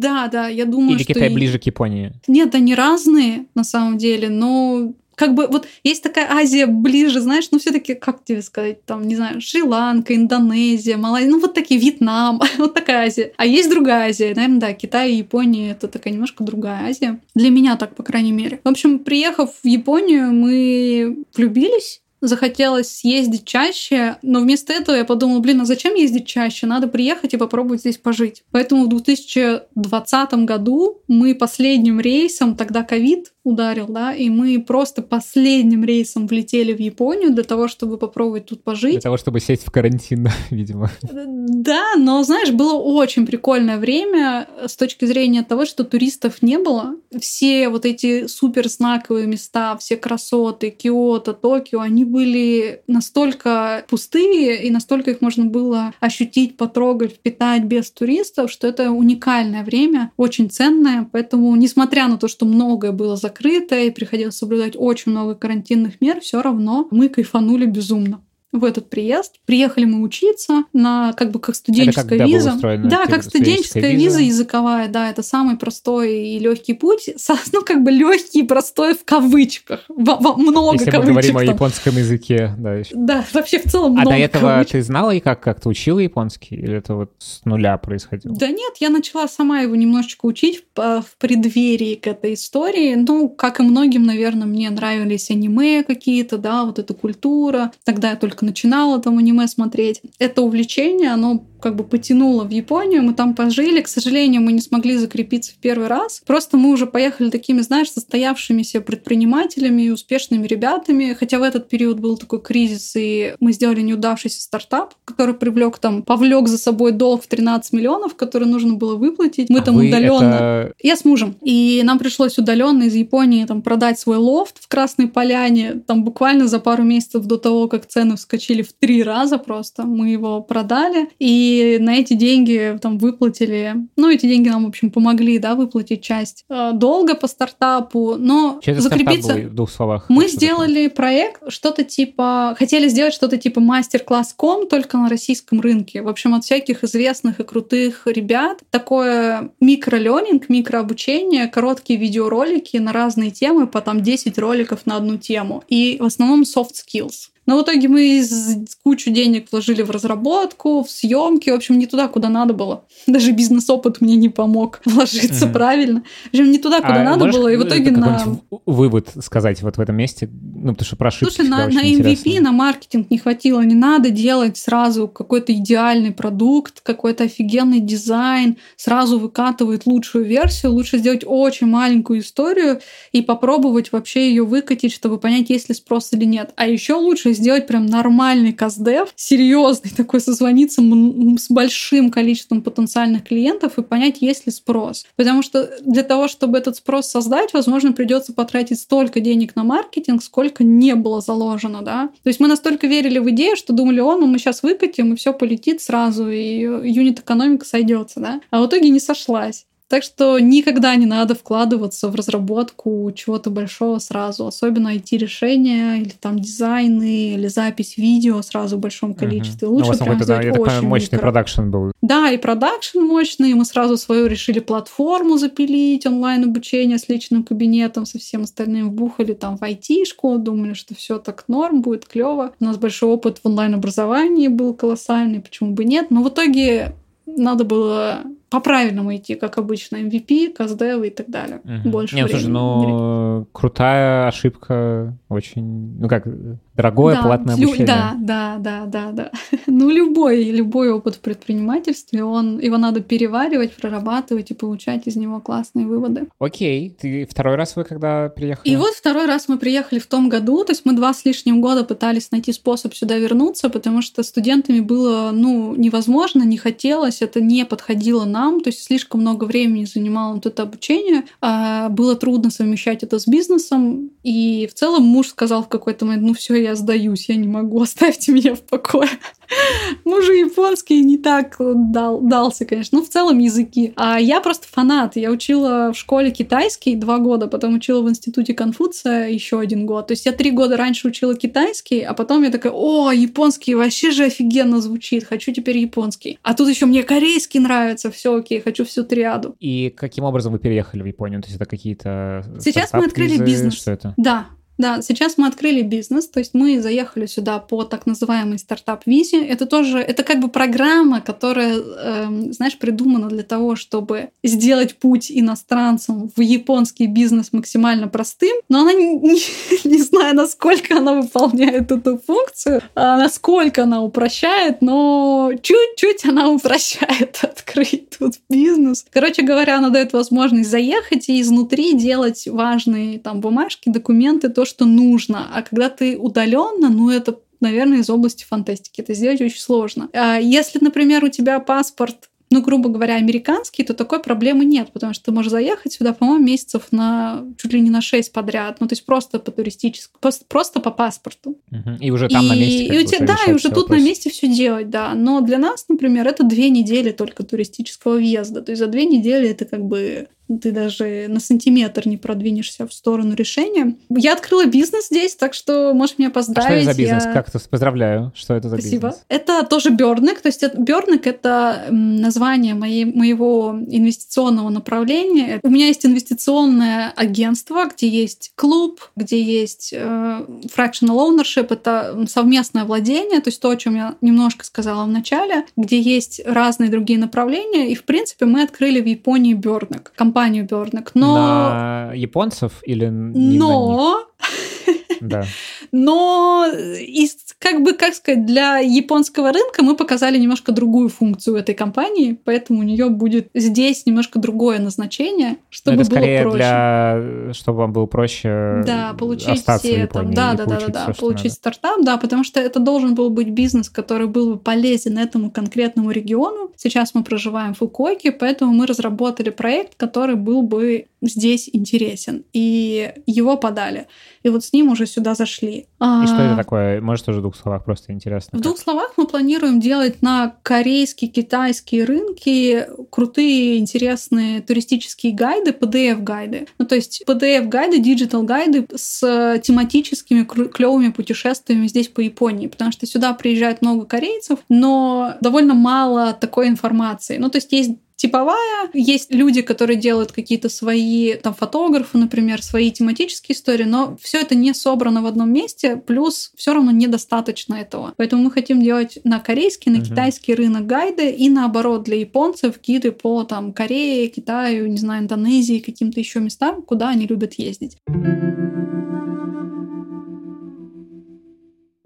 A: да, да, я думаю,
B: Или
A: что...
B: Китай ближе к Японии?
A: Нет, они разные, на самом деле, но как бы вот есть такая Азия ближе, знаешь, ну все-таки, как тебе сказать, там, не знаю, Шри-Ланка, Индонезия, Малайзия, ну вот такие, Вьетнам, вот такая Азия. А есть другая Азия, наверное, да, Китай и Япония это такая немножко другая Азия. Для меня так, по крайней мере. В общем, приехав в Японию, мы влюбились, захотелось съездить чаще, но вместо этого я подумала, блин, а зачем ездить чаще? Надо приехать и попробовать здесь пожить. Поэтому в 2020 году мы последним рейсом, тогда ковид, ударил, да, и мы просто последним рейсом влетели в Японию для того, чтобы попробовать тут пожить. Для
B: того, чтобы сесть в карантин, видимо.
A: Да, но, знаешь, было очень прикольное время с точки зрения того, что туристов не было. Все вот эти супер знаковые места, все красоты, Киото, Токио, они были настолько пустые, и настолько их можно было ощутить, потрогать, впитать без туристов, что это уникальное время, очень ценное. Поэтому, несмотря на то, что многое было закрыто, и приходилось соблюдать очень много карантинных мер, все равно мы кайфанули безумно в этот приезд. Приехали мы учиться на как бы как студенческая это как, виза. Да, как студенческая виза. виза языковая, да, это самый простой и легкий путь. Ну, как бы легкий и простой в кавычках. Во, во, много
B: Если
A: кавычек.
B: мы говорим там. о японском языке, да. Еще.
A: Да, вообще в целом
B: а
A: много
B: А до этого
A: кавычек.
B: ты знала и как, как ты учила японский? Или это вот с нуля происходило?
A: Да нет, я начала сама его немножечко учить в, в преддверии к этой истории. Ну, как и многим, наверное, мне нравились аниме какие-то, да, вот эта культура. Тогда я только начинала там аниме смотреть. Это увлечение, оно как бы потянуло в Японию, мы там пожили. К сожалению, мы не смогли закрепиться в первый раз. Просто мы уже поехали такими, знаешь, состоявшимися предпринимателями и успешными ребятами. Хотя в этот период был такой кризис, и мы сделали неудавшийся стартап, который привлек там, повлек за собой долг в 13 миллионов, который нужно было выплатить. Мы а там удаленно. Это... Я с мужем. И нам пришлось удаленно из Японии там продать свой лофт в Красной Поляне. Там буквально за пару месяцев до того, как цены вскочили в три раза просто, мы его продали. И И на эти деньги там выплатили, ну, эти деньги нам, в общем, помогли, да, выплатить часть э, долга по стартапу, но
B: это
A: закрепиться...
B: стартап был, в двух словах?
A: Мы сделали проект, что-то типа... Хотели сделать что-то типа мастер-класс ком, только на российском рынке. В общем, от всяких известных и крутых ребят. Такое микроленинг, микрообучение, короткие видеоролики на разные темы, по там 10 роликов на одну тему. И в основном soft skills. Но в итоге мы кучу денег вложили в разработку, в съемки, в общем, не туда, куда надо было. Даже бизнес-опыт мне не помог вложиться
B: Мгм.
A: правильно. В общем, не туда, куда
B: А
A: надо было, и в итоге на...
B: вывод сказать вот в этом месте? Ну, потому что про ошибки
A: Слушай, на, на MVP,
B: интересно.
A: на маркетинг не хватило. Не надо делать сразу какой-то идеальный продукт, какой-то офигенный дизайн, сразу выкатывает лучшую версию. Лучше сделать очень маленькую историю и попробовать вообще ее выкатить, чтобы понять, есть ли спрос или нет. А еще лучше сделать прям нормальный custdev, серьезный такой, созвониться с большим количеством потенциальных клиентов и понять, есть ли спрос. Потому что для того, чтобы этот спрос создать, возможно, придется потратить столько денег на маркетинг, сколько не было заложено, да. То есть мы настолько верили в идею, что думали, о, ну мы сейчас выкатим, и все полетит сразу, и юнит-экономика сойдется, да. А в итоге не сошлась. Так что никогда не надо вкладываться в разработку чего-то большого сразу, особенно IT-решения или там дизайны или запись видео сразу в большом количестве.
B: Ну,
A: Лучше
B: основном
A: прям
B: тогда,
A: сделать
B: я
A: очень
B: мощный
A: микро.
B: продакшн был.
A: Да, и продакшн мощный, мы сразу свою решили платформу запилить, онлайн-обучение с личным кабинетом, со всем остальным вбухали там в IT-шку, думали, что все так норм, будет клево. У нас большой опыт в онлайн-образовании был колоссальный, почему бы нет. Но в итоге надо было по-правильному идти, как обычно, MVP, каздевы и так далее.
B: Мгм.
A: Больше
B: Не, ну, слушай, ну, крутая ошибка, очень, ну как, дорогое
A: Да,
B: платное
A: лю-
B: обучение.
A: Да, да, да, да, да. Ну, любой, любой опыт в предпринимательстве, он, его надо переваривать, прорабатывать и получать из него классные выводы.
B: Окей, ты второй раз вы когда приехали?
A: И вот второй раз мы приехали в том году, то есть мы два с лишним года пытались найти способ сюда вернуться, потому что студентами было, ну, невозможно, не хотелось, это не подходило нам, то есть слишком много времени занимало вот это обучение, а было трудно совмещать это с бизнесом, и в целом муж сказал в какой-то момент, ну все, я сдаюсь, я не могу, оставьте меня в покое. Мужу японский не так дал, дался, конечно. Ну, в целом языки. А я просто фанат. Я учила в школе китайский два года, потом учила в институте Конфуция еще один год. То есть я три года раньше учила китайский, а потом я такая, о, японский вообще же офигенно звучит, хочу теперь японский. А тут еще мне корейский нравится, все окей, хочу всю триаду.
B: И каким образом вы переехали в Японию? То есть это какие-то
A: Сейчас мы открыли бизнес.
B: Что это?
A: Да, да, сейчас мы открыли бизнес, то есть мы заехали сюда по так называемой стартап-визе. Это тоже, это как бы программа, которая, эм, знаешь, придумана для того, чтобы сделать путь иностранцам в японский бизнес максимально простым, но она не, не- не знаю, насколько она выполняет эту функцию, а насколько она упрощает, но чуть-чуть она упрощает открыть тут бизнес. Короче говоря, она дает возможность заехать и изнутри делать важные там бумажки, документы, то, что нужно. А когда ты удаленно, ну это наверное, из области фантастики. Это сделать очень сложно. А Если, например, у тебя паспорт ну, грубо говоря, американский, то такой проблемы нет, потому что ты можешь заехать сюда, по-моему, месяцев на чуть ли не на 6 подряд. Ну, то есть просто по туристическому, просто, по паспорту.
B: И уже там на месте
A: И, и у тебя, да, и уже тут на
B: вопросы.
A: месте все делать, да. Но для нас, например, это две недели только туристического въезда. То есть за две недели это как бы ты даже на сантиметр не продвинешься в сторону решения. Я открыла бизнес здесь, так что можешь меня
B: А что
A: поздравить.
B: это за бизнес?
A: Я-
B: Как-то поздравляю. Что это за
A: Спасибо.
B: бизнес?
A: Это тоже Бёрнек. То есть Бёрнек — это название моей, моего инвестиционного направления. У меня есть инвестиционное агентство, где есть клуб, где есть э, fractional ownership, это совместное владение, то есть то, о чем я немножко сказала в начале, где есть разные другие направления. И, в принципе, мы открыли в Японии Бёрнек, компанию Бёрнек. Но...
B: На японцев или?
A: Но
B: Да.
A: но из, как бы, как сказать, для японского рынка мы показали немножко другую функцию этой компании, поэтому у нее будет здесь немножко другое назначение,
B: Но
A: чтобы
B: Ну, это
A: было
B: скорее
A: проще.
B: для, чтобы вам было проще
A: Да, получить все
B: Японии
A: там, да, да, да, да, да, получить
B: надо.
A: стартап, да, потому что это должен был быть бизнес, который был бы полезен этому конкретному региону. Сейчас мы проживаем в Фукуоке, поэтому мы разработали проект, который был бы здесь интересен, и его подали. И вот с ним уже сюда зашли. И
B: а... что это такое? Может, тоже в двух словах просто интересно.
A: В двух словах мы планируем делать на корейские, китайские рынки крутые, интересные туристические гайды, PDF-гайды. Ну, то есть PDF-гайды, digital-гайды с тематическими клевыми путешествиями здесь по Японии, потому что сюда приезжает много корейцев, но довольно мало такой информации. Ну, то есть есть типовая. Есть люди, которые делают какие-то свои, там, фотографы, например, свои тематические истории, но все это не собрано в одном месте, плюс все равно недостаточно этого. Поэтому мы хотим делать на корейский, на uh-huh. китайский рынок гайды и наоборот для японцев гиды по там Корее, Китаю, не знаю, Индонезии, каким-то еще местам, куда они любят ездить.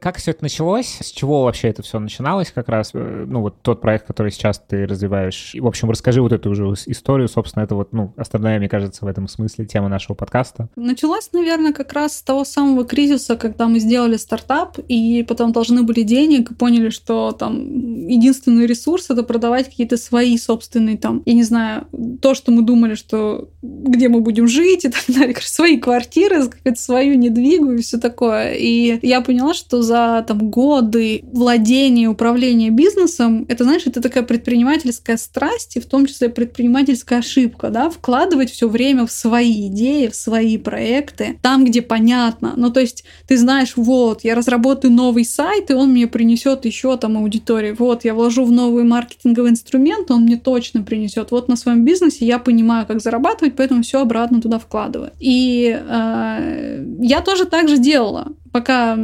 B: Как все это началось? С чего вообще это все начиналось как раз? Э, ну, вот тот проект, который сейчас ты развиваешь. И, в общем, расскажи вот эту уже историю. Собственно, это вот, ну, основная, мне кажется, в этом смысле тема нашего подкаста.
A: Началось, наверное, как раз с того самого кризиса, когда мы сделали стартап, и потом должны были денег, и поняли, что там единственный ресурс — это продавать какие-то свои собственные там, я не знаю, то, что мы думали, что где мы будем жить и так далее, свои квартиры, какую-то свою недвигу и все такое. И я поняла, что за там, годы владения, управления бизнесом, это, знаешь, это такая предпринимательская страсть, и в том числе предпринимательская ошибка, да, вкладывать все время в свои идеи, в свои проекты, там, где понятно. Ну, то есть ты знаешь, вот, я разработаю новый сайт, и он мне принесет еще там аудиторию. Вот, я вложу в новый маркетинговый инструмент, он мне точно принесет. Вот на своем бизнесе я понимаю, как зарабатывать, поэтому все обратно туда вкладываю. И э, я тоже так же делала пока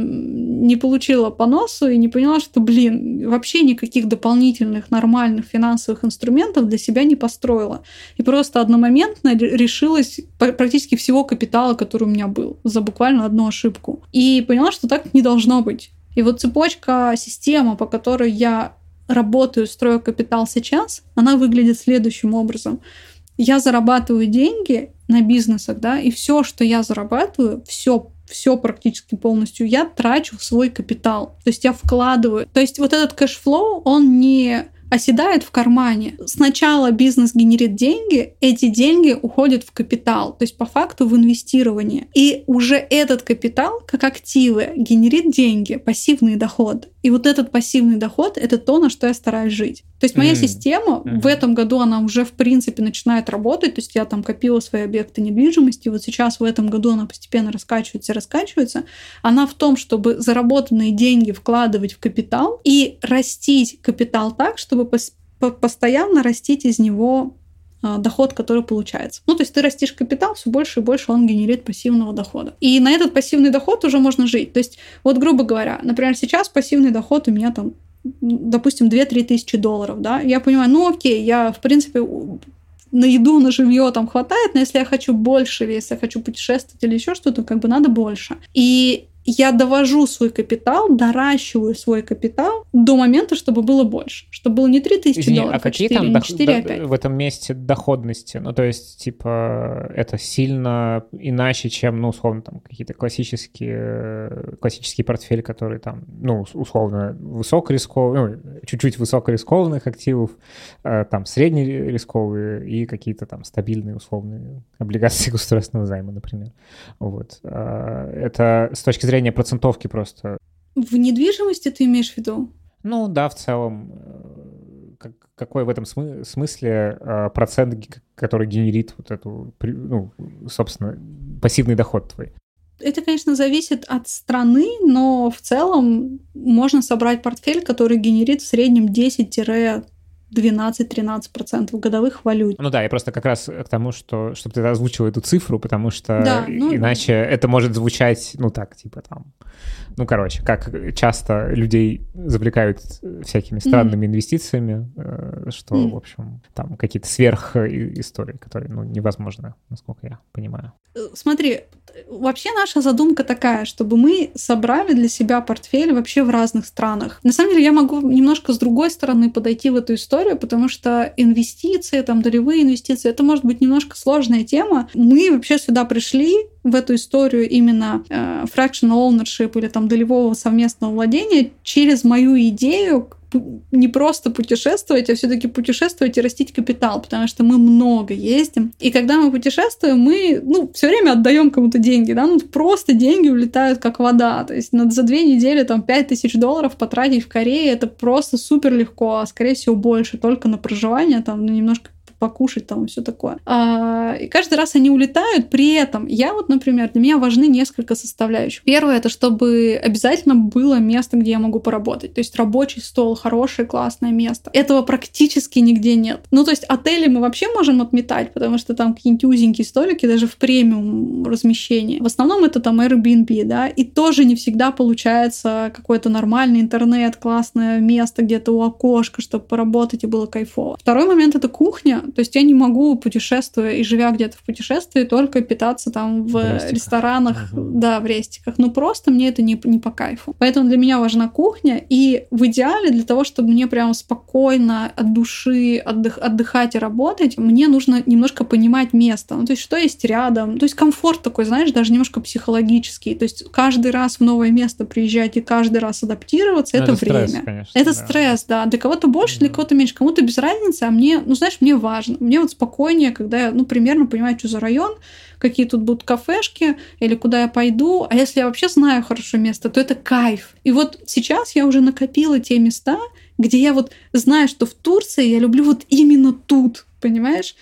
A: не получила по носу и не поняла, что, блин, вообще никаких дополнительных нормальных финансовых инструментов для себя не построила. И просто одномоментно лишилась практически всего капитала, который у меня был, за буквально одну ошибку. И поняла, что так не должно быть. И вот цепочка, система, по которой я работаю, строю капитал сейчас, она выглядит следующим образом. Я зарабатываю деньги на бизнесах, да, и все, что я зарабатываю, все все практически полностью я трачу свой капитал. То есть я вкладываю. То есть вот этот cash flow, он не оседает в кармане. Сначала бизнес генерит деньги, эти деньги уходят в капитал, то есть по факту в инвестирование. И уже этот капитал, как активы, генерит деньги, пассивный доход. И вот этот пассивный доход — это то, на что я стараюсь жить. То есть моя mm. система mm-hmm. в этом году, она уже в принципе начинает работать. То есть я там копила свои объекты недвижимости. Вот сейчас в этом году она постепенно раскачивается, раскачивается. Она в том, чтобы заработанные деньги вкладывать в капитал и растить капитал так, чтобы постоянно растить из него а, доход, который получается. Ну, то есть ты растишь капитал, все больше и больше он генерит пассивного дохода. И на этот пассивный доход уже можно жить. То есть, вот, грубо говоря, например, сейчас пассивный доход у меня там допустим, 2-3 тысячи долларов, да, я понимаю, ну окей, я, в принципе, на еду, на жилье там хватает, но если я хочу больше, если я хочу путешествовать или еще что-то, как бы надо больше. И я довожу свой капитал, доращиваю свой капитал до момента, чтобы было больше. Чтобы было не 3000 Извини, долларов,
B: а, а какие 4, там дох- 4, а 5. в этом месте доходности? Ну, то есть, типа, это сильно иначе, чем, ну, условно, там, какие-то классические, классический портфель, который там, ну, условно, высокорисковый, ну, чуть-чуть высокорискованных активов, э, там, среднерисковые и какие-то там стабильные, условные облигации государственного займа, например. Вот. А, это с точки зрения зрения процентовки просто.
A: В недвижимости ты имеешь в виду?
B: Ну да, в целом. Э, какой в этом смысле э, процент, который генерит вот эту, ну, собственно, пассивный доход твой?
A: Это, конечно, зависит от страны, но в целом можно собрать портфель, который генерит в среднем 10 12-13% годовых в валюте.
B: Ну да, я просто как раз к тому, что чтобы ты озвучил эту цифру, потому что да, ну, иначе это может звучать, ну так, типа там, ну короче, как часто людей завлекают всякими странными mm. инвестициями, э, что, mm. в общем, там какие-то сверх истории, которые, ну, невозможно, насколько я понимаю.
A: Э, смотри, вообще наша задумка такая, чтобы мы собрали для себя портфель вообще в разных странах. На самом деле я могу немножко с другой стороны подойти в эту историю, потому что инвестиции, там долевые инвестиции, это может быть немножко сложная тема. Мы вообще сюда пришли в эту историю именно э, fractional ownership или там долевого совместного владения через мою идею не просто путешествовать, а все-таки путешествовать и растить капитал, потому что мы много ездим. И когда мы путешествуем, мы ну, все время отдаем кому-то деньги, да, ну просто деньги улетают как вода. То есть за две недели там 5 тысяч долларов потратить в Корее это просто супер легко, а скорее всего больше только на проживание, там, ну, немножко покушать там и все такое. А, и каждый раз они улетают. При этом я вот, например, для меня важны несколько составляющих. Первое это чтобы обязательно было место, где я могу поработать. То есть рабочий стол, хорошее, классное место. Этого практически нигде нет. Ну, то есть отели мы вообще можем отметать, потому что там какие-нибудь узенькие столики, даже в премиум размещении. В основном это там Airbnb, да, и тоже не всегда получается какой-то нормальный интернет, классное место где-то у окошка, чтобы поработать и было кайфово. Второй момент это кухня. То есть я не могу, путешествуя и живя где-то в путешествии, только питаться там в, в ресторанах, угу. да, в рестиках. Ну просто мне это не, не по кайфу. Поэтому для меня важна кухня. И в идеале для того, чтобы мне прям спокойно от души отдых, отдыхать и работать, мне нужно немножко понимать место. Ну то есть что есть рядом. То есть комфорт такой, знаешь, даже немножко психологический. То есть каждый раз в новое место приезжать и каждый раз адаптироваться, это, это время. Стресс, конечно, это да. стресс, да. Для кого-то больше, для кого-то меньше. Кому-то без разницы, а мне, ну знаешь, мне важно важно. Мне вот спокойнее, когда я, ну, примерно понимаю, что за район, какие тут будут кафешки или куда я пойду. А если я вообще знаю хорошо место, то это кайф. И вот сейчас я уже накопила те места, где я вот знаю, что в Турции я люблю вот именно тут, понимаешь?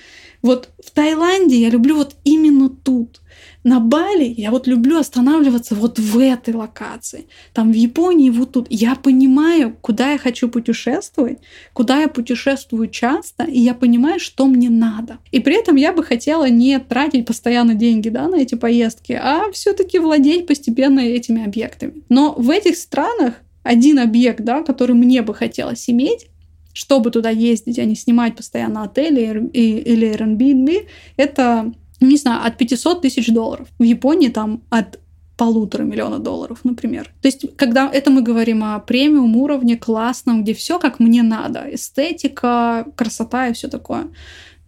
A: Вот в Таиланде я люблю вот именно тут. На Бали я вот люблю останавливаться вот в этой локации. Там в Японии вот тут. Я понимаю, куда я хочу путешествовать, куда я путешествую часто, и я понимаю, что мне надо. И при этом я бы хотела не тратить постоянно деньги да, на эти поездки, а все-таки владеть постепенно этими объектами. Но в этих странах один объект, да, который мне бы хотелось иметь, чтобы туда ездить, а не снимать постоянно отели или Airbnb, это ну, не знаю, от 500 тысяч долларов. В Японии там от полутора миллиона долларов, например. То есть, когда это мы говорим о премиум уровне, классном, где все как мне надо, эстетика, красота и все такое.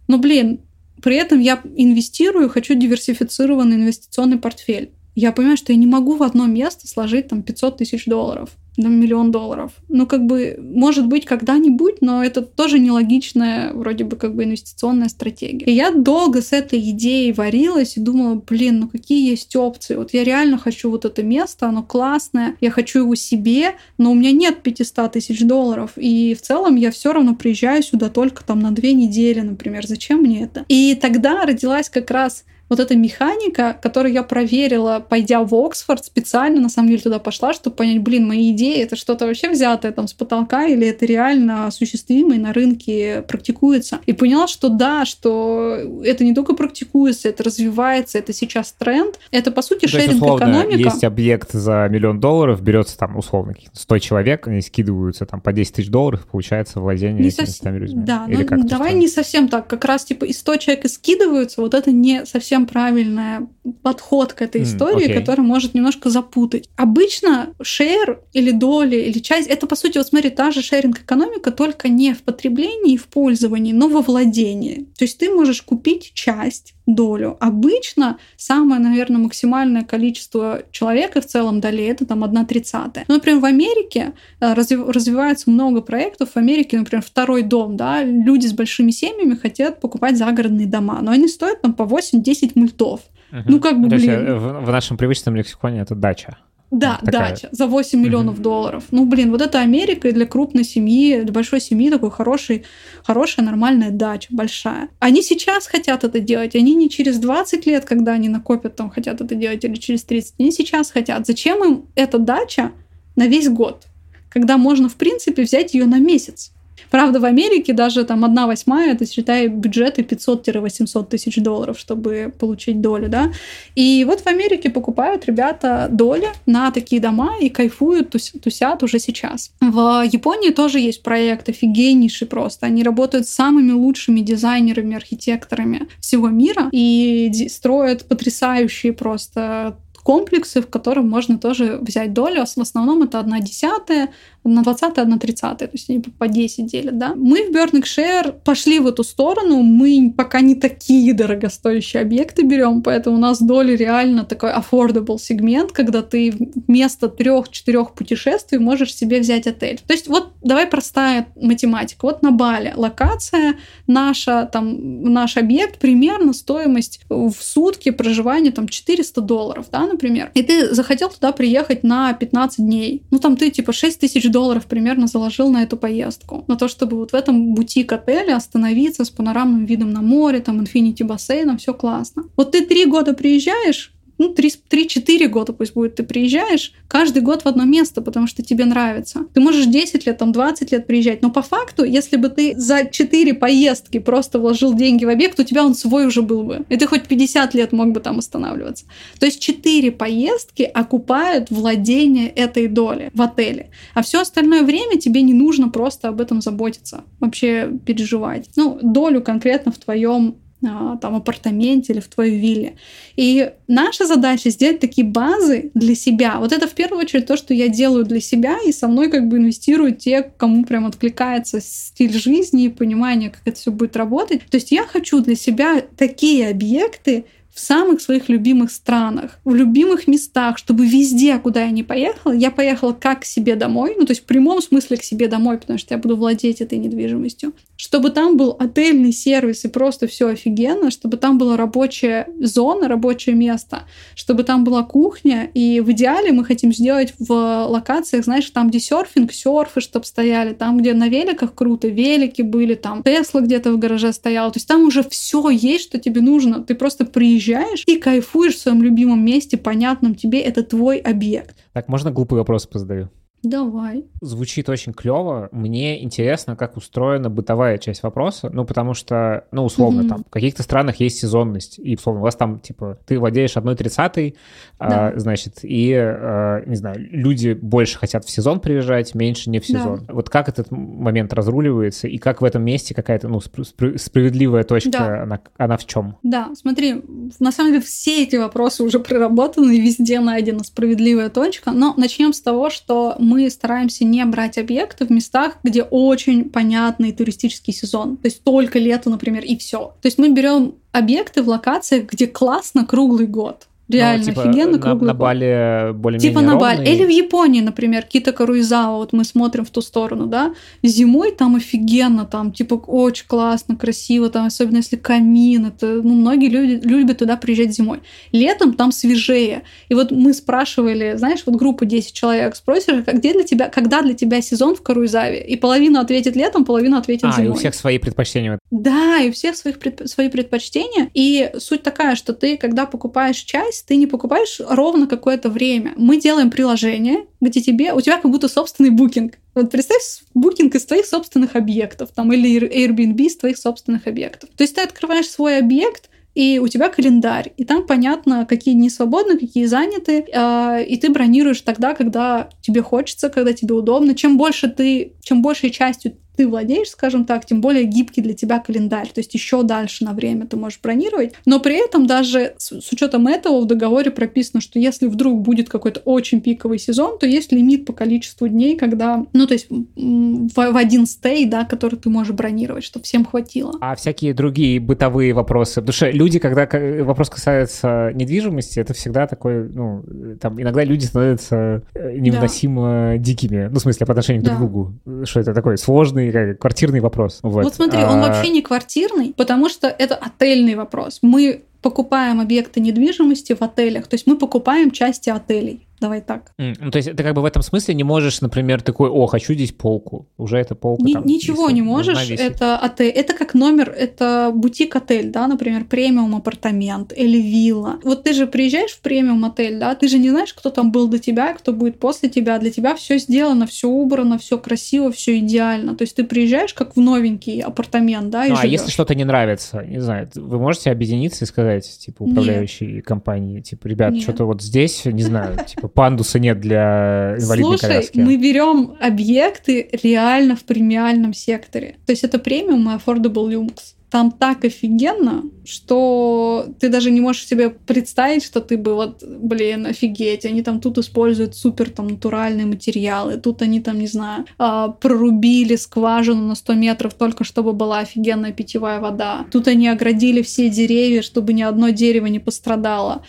A: Но, блин, при этом я инвестирую, хочу диверсифицированный инвестиционный портфель. Я понимаю, что я не могу в одно место сложить там 500 тысяч долларов на миллион долларов. Ну, как бы, может быть, когда-нибудь, но это тоже нелогичная, вроде бы, как бы инвестиционная стратегия. И я долго с этой идеей варилась и думала, блин, ну какие есть опции? Вот я реально хочу вот это место, оно классное, я хочу его себе, но у меня нет 500 тысяч долларов. И в целом я все равно приезжаю сюда только там на две недели, например. Зачем мне это? И тогда родилась как раз вот эта механика, которую я проверила, пойдя в Оксфорд, специально на самом деле туда пошла, чтобы понять, блин, мои идеи это что-то вообще взятое там с потолка или это реально осуществимо и на рынке практикуется. И поняла, что да, что это не только практикуется, это развивается, это сейчас тренд. Это, по сути,
B: То
A: шеринг
B: условно,
A: экономика.
B: Есть объект за миллион долларов, берется там условно 100 человек, они скидываются там по 10 тысяч долларов, получается владение
A: не
B: этими
A: совсем...
B: людьми.
A: Да, Или ну, давай не совсем так. Как раз типа и 100 человек и скидываются, вот это не совсем совсем правильный подход к этой истории, mm, okay. который может немножко запутать. Обычно шер или доли или часть, это по сути, вот смотри, та же шеринг-экономика, только не в потреблении и в пользовании, но во владении. То есть ты можешь купить часть долю. Обычно самое, наверное, максимальное количество человек и в целом долей это там 1 тридцатая. Ну, например, в Америке э, развивается много проектов. В Америке, например, второй дом, да, люди с большими семьями хотят покупать загородные дома, но они стоят там по 8-10 мультов. Угу. Ну, как бы, блин.
B: Есть, в, в нашем привычном лексиконе это дача.
A: Да, такая... дача за 8 миллионов mm-hmm. долларов. Ну, блин, вот это Америка и для крупной семьи, для большой семьи такой хороший, хорошая нормальная дача, большая. Они сейчас хотят это делать, они не через 20 лет, когда они накопят, там, хотят это делать, или через 30, они сейчас хотят. Зачем им эта дача на весь год, когда можно, в принципе, взять ее на месяц? Правда, в Америке даже там одна восьмая, это считай бюджеты 500-800 тысяч долларов, чтобы получить долю, да. И вот в Америке покупают ребята доли на такие дома и кайфуют, тусят уже сейчас. В Японии тоже есть проект офигеннейший просто. Они работают с самыми лучшими дизайнерами, архитекторами всего мира и строят потрясающие просто комплексы, в котором можно тоже взять долю. В основном это одна десятая, на 20 на 30 то есть они по 10 делят, да. Мы в Burning Share пошли в эту сторону, мы пока не такие дорогостоящие объекты берем, поэтому у нас доля реально такой affordable сегмент, когда ты вместо трех-четырех путешествий можешь себе взять отель. То есть вот давай простая математика. Вот на Бали локация наша, там наш объект, примерно стоимость в сутки проживания там 400 долларов, да, например. И ты захотел туда приехать на 15 дней. Ну там ты типа 6 тысяч долларов примерно заложил на эту поездку. На то, чтобы вот в этом бутик-отеле остановиться с панорамным видом на море, там, инфинити бассейном, все классно. Вот ты три года приезжаешь, ну, 3-4 года пусть будет, ты приезжаешь каждый год в одно место, потому что тебе нравится. Ты можешь 10 лет, там 20 лет приезжать, но по факту, если бы ты за 4 поездки просто вложил деньги в объект, у тебя он свой уже был бы. И ты хоть 50 лет мог бы там останавливаться. То есть 4 поездки окупают владение этой доли в отеле. А все остальное время тебе не нужно просто об этом заботиться, вообще переживать. Ну, долю конкретно в твоем там апартаменте или в твоей вилле. И наша задача сделать такие базы для себя. Вот это в первую очередь то, что я делаю для себя, и со мной как бы инвестируют те, кому прям откликается стиль жизни и понимание, как это все будет работать. То есть я хочу для себя такие объекты, в самых своих любимых странах, в любимых местах, чтобы везде, куда я не поехала, я поехала как к себе домой, ну то есть в прямом смысле к себе домой, потому что я буду владеть этой недвижимостью, чтобы там был отельный сервис и просто все офигенно, чтобы там была рабочая зона, рабочее место, чтобы там была кухня, и в идеале мы хотим сделать в локациях, знаешь, там, где серфинг, серфы, чтобы стояли, там, где на великах круто, велики были, там Тесла где-то в гараже стояла, то есть там уже все есть, что тебе нужно, ты просто приезжаешь приезжаешь и кайфуешь в своем любимом месте, понятном тебе, это твой объект.
B: Так, можно глупый вопрос позадаю?
A: Давай.
B: Звучит очень клево. Мне интересно, как устроена бытовая часть вопроса. Ну, потому что, ну, условно, mm-hmm. там, в каких-то странах есть сезонность. И, условно, у вас там, типа, ты владеешь одной тридцатой, да. а, значит, и, а, не знаю, люди больше хотят в сезон приезжать, меньше не в сезон. Да. Вот как этот момент разруливается, и как в этом месте какая-то, ну, справедливая точка, да. она, она в чем?
A: Да, смотри, на самом деле все эти вопросы уже проработаны, везде найдена справедливая точка. Но начнем с того, что мы стараемся не брать объекты в местах, где очень понятный туристический сезон. То есть только лето, например, и все. То есть мы берем объекты в локациях, где классно круглый год. Реально, ну, типа, офигенно
B: на, на Бали более-менее
A: Типа на Бали. Или в Японии, например, Кита Каруизао, вот мы смотрим в ту сторону, да. Зимой там офигенно, там, типа, очень классно, красиво, там, особенно если камин, это, ну, многие люди любят туда приезжать зимой. Летом там свежее. И вот мы спрашивали, знаешь, вот группа 10 человек, спросишь, а где для тебя, когда для тебя сезон в Каруизаве? И половина ответит летом, половина ответит а, зимой.
B: и у всех свои предпочтения.
A: Да, и у всех своих предп... свои предпочтения. И суть такая, что ты, когда покупаешь часть, часть ты не покупаешь ровно какое-то время. Мы делаем приложение, где тебе, у тебя как будто собственный букинг. Вот представь букинг из твоих собственных объектов, там, или Airbnb из твоих собственных объектов. То есть ты открываешь свой объект, и у тебя календарь, и там понятно, какие дни свободны, какие заняты, э, и ты бронируешь тогда, когда тебе хочется, когда тебе удобно. Чем больше ты, чем большей частью ты владеешь, скажем так, тем более гибкий для тебя календарь. То есть еще дальше на время ты можешь бронировать. Но при этом даже с, с учетом этого в договоре прописано, что если вдруг будет какой-то очень пиковый сезон, то есть лимит по количеству дней, когда, ну то есть в, в один стей, да, который ты можешь бронировать, чтобы всем хватило.
B: А всякие другие бытовые вопросы. Потому что люди, когда вопрос касается недвижимости, это всегда такой, ну, там иногда люди становятся э, невыносимо да. дикими. Ну, в смысле, по отношению да. друг к другу. Что это такой сложный квартирный, как, квартирный вопрос.
A: Вот, вот смотри, а... он вообще не квартирный, потому что это отельный вопрос. Мы покупаем объекты недвижимости в отелях, то есть мы покупаем части отелей. Давай так.
B: Mm, ну, то есть ты как бы в этом смысле не можешь, например, такой, о, хочу здесь полку. Уже это полка Ни- там,
A: Ничего не можешь. Это отель. Это как номер, это бутик-отель, да, например, премиум апартамент или вилла. Вот ты же приезжаешь в премиум отель, да, ты же не знаешь, кто там был до тебя, кто будет после тебя. Для тебя все сделано, все убрано, все красиво, все идеально. То есть ты приезжаешь как в новенький апартамент, да, и
B: Ну,
A: живешь.
B: а если что-то не нравится, не знаю, вы можете объединиться и сказать, типа, управляющей Нет. компании, типа, ребят, что-то вот здесь, не знаю, типа, типа пандуса нет для инвалидной
A: Слушай,
B: коляски.
A: мы берем объекты реально в премиальном секторе. То есть это премиум и affordable люкс. там так офигенно, что ты даже не можешь себе представить, что ты бы вот, блин, офигеть, они там тут используют супер там натуральные материалы, тут они там, не знаю, а, прорубили скважину на 100 метров только чтобы была офигенная питьевая вода. Тут они оградили все деревья, чтобы ни одно дерево не пострадало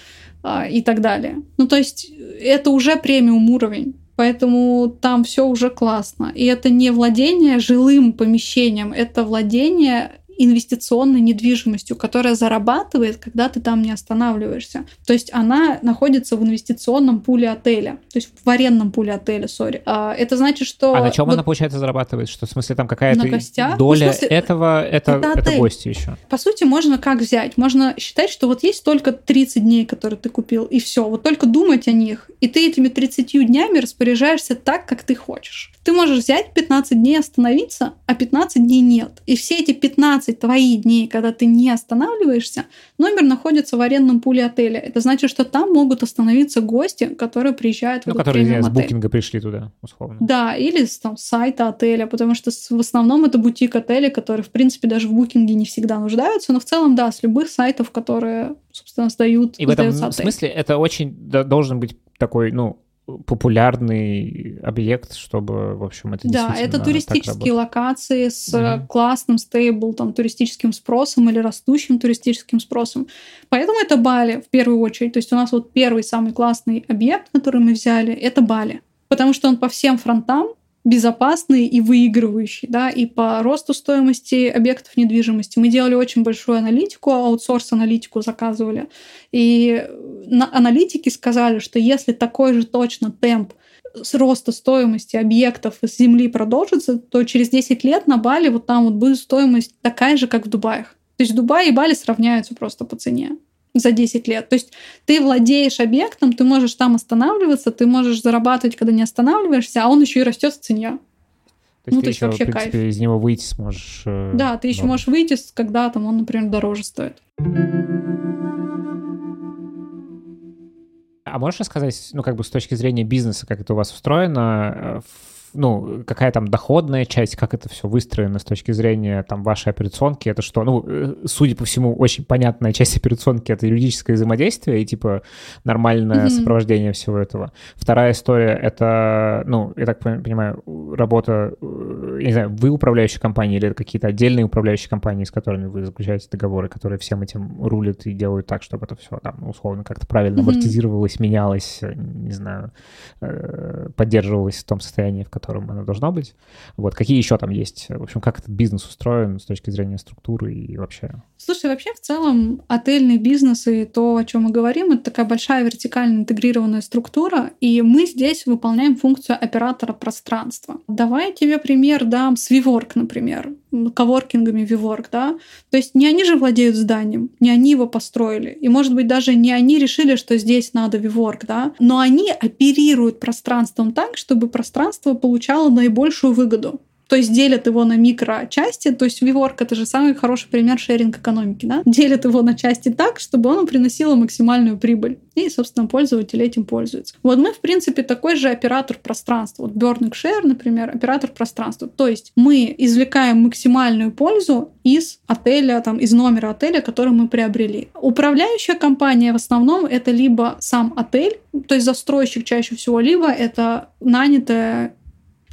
A: и так далее. Ну, то есть это уже премиум уровень. Поэтому там все уже классно. И это не владение жилым помещением, это владение инвестиционной недвижимостью, которая зарабатывает, когда ты там не останавливаешься. То есть она находится в инвестиционном пуле отеля, то есть в арендном пуле отеля, сори. А, это значит, что...
B: А на чем вот... она, получается, зарабатывает? Что, в смысле, там какая-то доля ну, смысле, этого, это, это, это гости еще?
A: По сути, можно как взять? Можно считать, что вот есть только 30 дней, которые ты купил, и все. Вот только думать о них, и ты этими 30 днями распоряжаешься так, как ты хочешь. Ты можешь взять 15 дней остановиться, а 15 дней нет. И все эти 15 твои дней, когда ты не останавливаешься, номер находится в арендном пуле отеля. Это значит, что там могут остановиться гости, которые приезжают
B: ну, в этот которые с букинга пришли туда, условно.
A: Да, или с там, сайта отеля, потому что в основном это бутик отели, которые, в принципе, даже в букинге не всегда нуждаются, но в целом, да, с любых сайтов, которые, собственно, сдают
B: И в этом отель. смысле это очень должен быть такой, ну, популярный объект, чтобы, в общем, это
A: Да, это туристические локации с mm классным стейбл, там, туристическим спросом или растущим туристическим спросом. Поэтому это Бали в первую очередь. То есть у нас вот первый самый классный объект, который мы взяли, это Бали. Потому что он по всем фронтам безопасный и выигрывающий, да, и по росту стоимости объектов недвижимости. Мы делали очень большую аналитику, аутсорс-аналитику заказывали, и аналитики сказали, что если такой же точно темп с роста стоимости объектов из земли продолжится, то через 10 лет на Бали вот там вот будет стоимость такая же, как в Дубаях. То есть Дубай и Бали сравняются просто по цене за 10 лет. То есть ты владеешь объектом, ты можешь там останавливаться, ты можешь зарабатывать, когда не останавливаешься, а он еще и растет в цене.
B: То ну, ты то еще, вообще в принципе, кайф. из него выйти сможешь.
A: Э, да, ты еще да. можешь выйти, когда там он, например, дороже стоит.
B: А можешь рассказать, ну, как бы с точки зрения бизнеса, как это у вас устроено, э, ну, какая там доходная часть, как это все выстроено с точки зрения там вашей операционки, это что? Ну, э, судя по всему, очень понятная часть операционки — это юридическое взаимодействие и, типа, нормальное mm-hmm. сопровождение всего этого. Вторая история — это, ну, я так понимаю, работа, э, я не знаю, вы управляющая компания или это какие-то отдельные управляющие компании, с которыми вы заключаете договоры, которые всем этим рулят и делают так, чтобы это все там, условно, как-то правильно mm-hmm. амортизировалось, менялось, не знаю, э, поддерживалось в том состоянии, в котором которым она должна быть. Вот, какие еще там есть? В общем, как этот бизнес устроен с точки зрения структуры и вообще?
A: Слушай, вообще в целом отельный бизнес и то, о чем мы говорим, это такая большая вертикально интегрированная структура, и мы здесь выполняем функцию оператора пространства. Давай я тебе пример дам с WeWork, например коворкингами WeWork, да, то есть не они же владеют зданием, не они его построили, и, может быть, даже не они решили, что здесь надо WeWork, да, но они оперируют пространством так, чтобы пространство получало наибольшую выгоду то есть делят его на микрочасти, то есть WeWork — это же самый хороший пример шеринг экономики, да? Делят его на части так, чтобы он приносил максимальную прибыль. И, собственно, пользователь этим пользуется. Вот мы, в принципе, такой же оператор пространства. Вот Burning Share, например, оператор пространства. То есть мы извлекаем максимальную пользу из отеля, там, из номера отеля, который мы приобрели. Управляющая компания в основном это либо сам отель, то есть застройщик чаще всего, либо это нанятая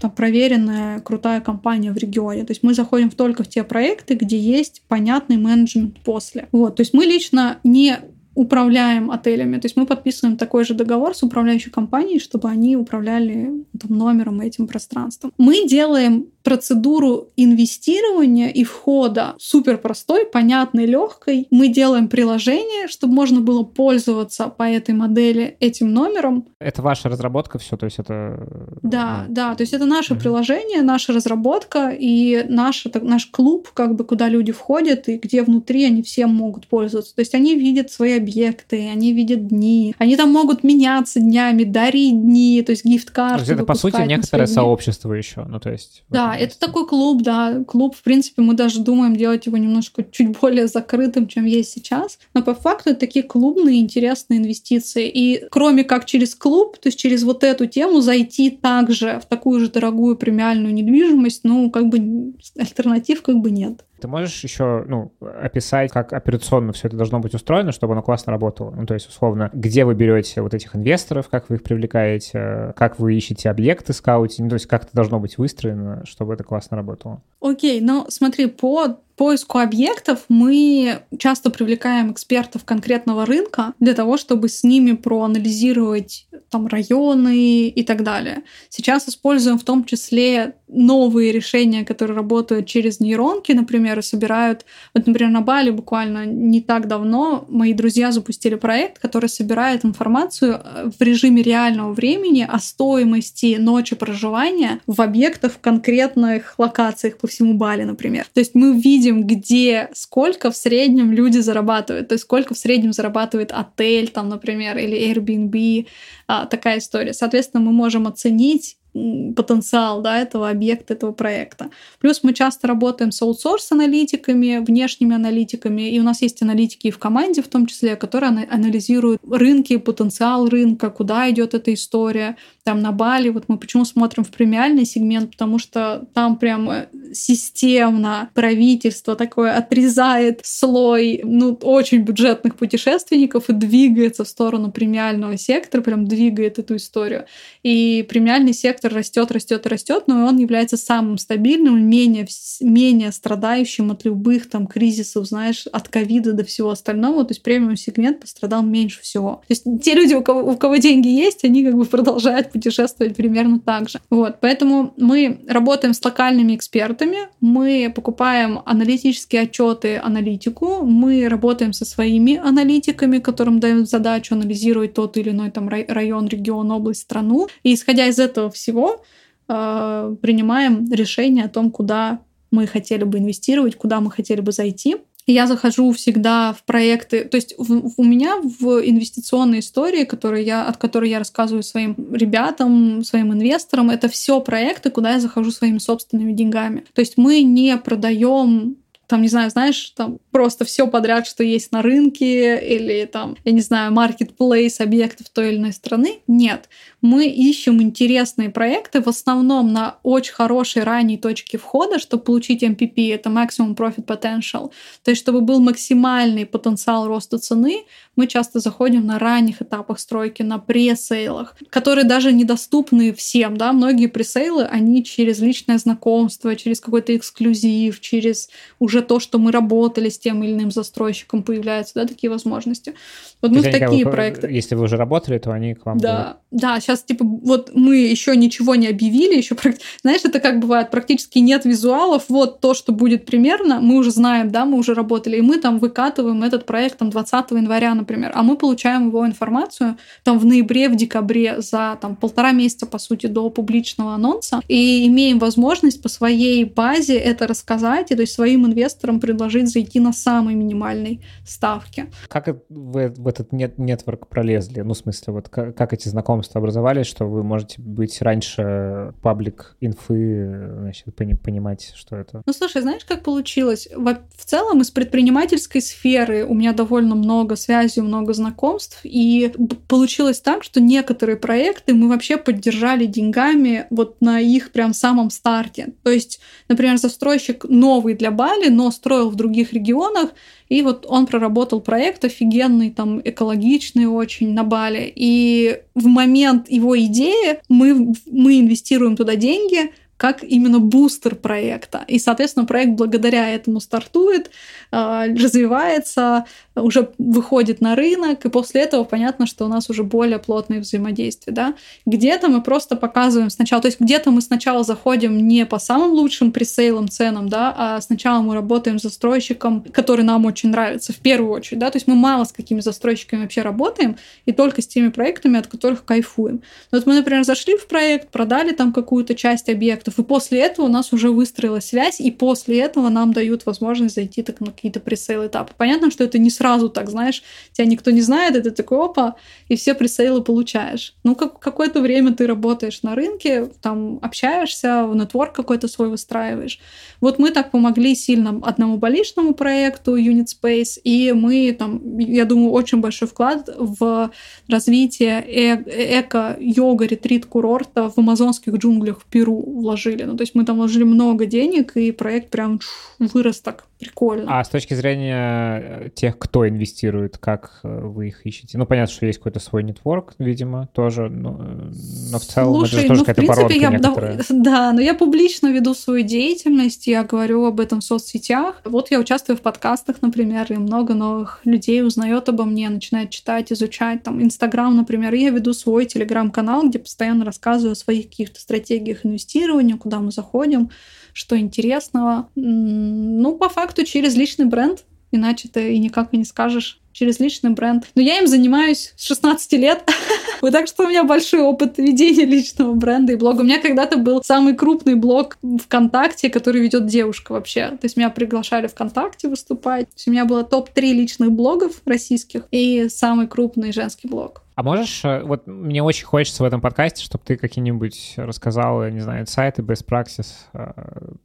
A: там проверенная крутая компания в регионе. То есть мы заходим только в те проекты, где есть понятный менеджмент после. Вот, то есть мы лично не управляем отелями. То есть мы подписываем такой же договор с управляющей компанией, чтобы они управляли там, номером и этим пространством. Мы делаем процедуру инвестирования и входа супер простой, понятной, легкой. Мы делаем приложение, чтобы можно было пользоваться по этой модели этим номером.
B: Это ваша разработка все, то есть это...
A: Да, ну... да, то есть это наше mm-hmm. приложение, наша разработка и наш, так, наш клуб, как бы куда люди входят и где внутри они все могут пользоваться. То есть они видят свои объекты, они видят дни, они там могут меняться днями, дарить дни, то есть гифт-карты. То есть
B: это, по сути, некоторое сообщество еще, ну то есть...
A: Да, это такой клуб, да, клуб, в принципе, мы даже думаем делать его немножко чуть более закрытым, чем есть сейчас, но по факту это такие клубные интересные инвестиции. И кроме как через клуб, то есть через вот эту тему зайти также в такую же дорогую премиальную недвижимость, ну, как бы альтернатив как бы нет.
B: Ты можешь еще ну, описать, как операционно все это должно быть устроено, чтобы оно классно работало? Ну, то есть, условно, где вы берете вот этих инвесторов, как вы их привлекаете, как вы ищете объекты скаутинг, ну, то есть как это должно быть выстроено, чтобы это классно работало?
A: Окей, ну смотри, по поиску объектов мы часто привлекаем экспертов конкретного рынка для того, чтобы с ними проанализировать там районы и так далее. Сейчас используем в том числе новые решения, которые работают через нейронки, например, и собирают... Вот, например, на Бали буквально не так давно мои друзья запустили проект, который собирает информацию э, в режиме реального времени о стоимости ночи проживания в объектах в конкретных локациях по всему Бали, например. То есть мы видим где сколько в среднем люди зарабатывают. То есть сколько в среднем зарабатывает отель, там, например, или Airbnb, а, такая история. Соответственно, мы можем оценить потенциал да, этого объекта, этого проекта. Плюс мы часто работаем с аутсорс-аналитиками, внешними аналитиками, и у нас есть аналитики и в команде в том числе, которые анализируют рынки, потенциал рынка, куда идет эта история. Там на Бали, вот мы почему смотрим в премиальный сегмент, потому что там прям системно правительство такое отрезает слой ну, очень бюджетных путешественников и двигается в сторону премиального сектора, прям двигает эту историю. И премиальный сектор сектор растет, растет, растет, но он является самым стабильным, менее, менее страдающим от любых там кризисов, знаешь, от ковида до всего остального. То есть премиум сегмент пострадал меньше всего. То есть те люди, у кого, у кого деньги есть, они как бы продолжают путешествовать примерно так же. Вот, поэтому мы работаем с локальными экспертами, мы покупаем аналитические отчеты аналитику, мы работаем со своими аналитиками, которым дают задачу анализировать тот или иной там район, регион, область, страну. И исходя из этого всего всего э, принимаем решение о том, куда мы хотели бы инвестировать, куда мы хотели бы зайти. Я захожу всегда в проекты, то есть в, у меня в инвестиционной истории, которые я, от которой я рассказываю своим ребятам, своим инвесторам, это все проекты, куда я захожу своими собственными деньгами. То есть мы не продаем там, не знаю, знаешь, там просто все подряд, что есть на рынке, или там, я не знаю, marketplace объектов той или иной страны. Нет. Мы ищем интересные проекты в основном на очень хорошей ранней точке входа, чтобы получить MPP, это Maximum Profit Potential. То есть, чтобы был максимальный потенциал роста цены, мы часто заходим на ранних этапах стройки, на пресейлах, которые даже недоступны всем, да, многие пресейлы, они через личное знакомство, через какой-то эксклюзив, через уже то, что мы работали с тем или иным застройщиком, появляются, да, такие возможности. Вот мы в такие проекты.
B: Если вы уже работали, то они к вам.
A: Да, будут. да. Сейчас типа вот мы еще ничего не объявили, еще знаешь, это как бывает, практически нет визуалов. Вот то, что будет примерно, мы уже знаем, да, мы уже работали, и мы там выкатываем этот проект там 20 января, например, а мы получаем его информацию там в ноябре, в декабре за там полтора месяца по сути до публичного анонса и имеем возможность по своей базе это рассказать и то есть своим инвесторам предложить зайти на самой минимальной ставке.
B: Как вы в этот нет нетворк пролезли? Ну, в смысле, вот как, как эти знакомства образовались, что вы можете быть раньше паблик инфы, значит, понимать, что это?
A: Ну, слушай, знаешь, как получилось? В целом из предпринимательской сферы у меня довольно много связей, много знакомств, и получилось так, что некоторые проекты мы вообще поддержали деньгами вот на их прям самом старте. То есть, например, застройщик новый для Бали, но строил в других регионах, и вот он проработал проект офигенный, там, экологичный очень на Бали. И в момент его идеи мы, мы инвестируем туда деньги, как именно бустер проекта. И, соответственно, проект благодаря этому стартует, а, развивается, уже выходит на рынок, и после этого понятно, что у нас уже более плотное взаимодействие. Да? Где-то мы просто показываем сначала, то есть где-то мы сначала заходим не по самым лучшим пресейлам ценам, да, а сначала мы работаем с застройщиком, который нам очень нравится в первую очередь. Да? То есть мы мало с какими застройщиками вообще работаем, и только с теми проектами, от которых кайфуем. Вот мы, например, зашли в проект, продали там какую-то часть объектов, и после этого у нас уже выстроилась связь, и после этого нам дают возможность зайти так на какие-то пресейл этапы. Понятно, что это не сразу так, знаешь, тебя никто не знает, это такой опа, и все пресейлы получаешь. Ну, как, какое-то время ты работаешь на рынке, там общаешься, в нетворк какой-то свой выстраиваешь. Вот мы так помогли сильно одному боличному проекту Unit Space, и мы там, я думаю, очень большой вклад в развитие э эко-йога ретрит-курорта в амазонских джунглях в Перу вложили. Ну, то есть мы там вложили много денег, и проект прям вырос так прикольно.
B: А с точки зрения э, тех, кто инвестирует, как э, вы их ищете? Ну, понятно, что есть какой-то свой нетворк, видимо, тоже, но, э, но в целом
A: Слушай,
B: это же тоже
A: ну, в
B: какая-то
A: принципе, я,
B: некоторая.
A: да, да, но я публично веду свою деятельность, я говорю об этом в соцсетях. Вот я участвую в подкастах, например, и много новых людей узнает обо мне, начинает читать, изучать. Там Инстаграм, например, и я веду свой телеграм-канал, где постоянно рассказываю о своих каких-то стратегиях инвестирования, куда мы заходим, что интересного. Ну, по факту, через личный бренд, иначе ты и никак и не скажешь через личный бренд. Но я им занимаюсь с 16 лет. Вот так что у меня большой опыт ведения личного бренда и блога. У меня когда-то был самый крупный блог ВКонтакте, который ведет девушка вообще. То есть меня приглашали ВКонтакте выступать. у меня было топ-3 личных блогов российских и самый крупный женский блог.
B: А можешь, э, вот мне очень хочется в этом подкасте, чтобы ты какие-нибудь рассказал, не знаю, сайты, best practice, э,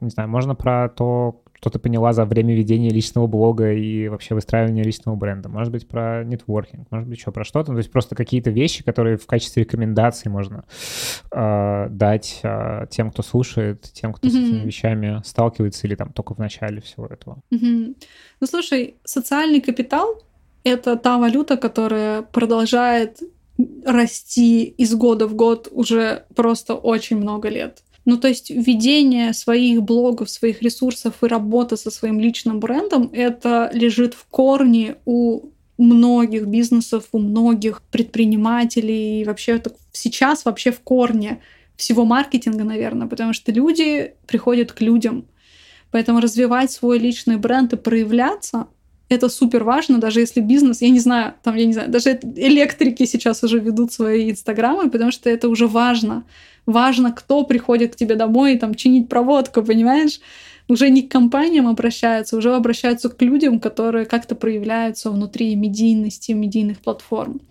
B: не знаю, можно про то, что ты поняла за время ведения личного блога и вообще выстраивания личного бренда. Может быть, про нетворкинг, может быть, еще про что-то. Ну, то есть просто какие-то вещи, которые в качестве рекомендаций можно э, дать э, тем, кто слушает, тем, кто mm-hmm. с этими вещами сталкивается или там только в начале всего этого.
A: Mm-hmm. Ну, слушай, социальный капитал — это та валюта, которая продолжает расти из года в год уже просто очень много лет. Ну, то есть ведение своих блогов, своих ресурсов и работа со своим личным брендом, это лежит в корне у многих бизнесов, у многих предпринимателей. И вообще это сейчас вообще в корне всего маркетинга, наверное, потому что люди приходят к людям. Поэтому развивать свой личный бренд и проявляться это супер важно, даже если бизнес, я не знаю, там, я не знаю, даже электрики сейчас уже ведут свои инстаграмы, потому что это уже важно важно, кто приходит к тебе домой и там чинить проводку, понимаешь? Уже не к компаниям обращаются, уже обращаются к людям, которые как-то проявляются внутри медийности, медийных платформ.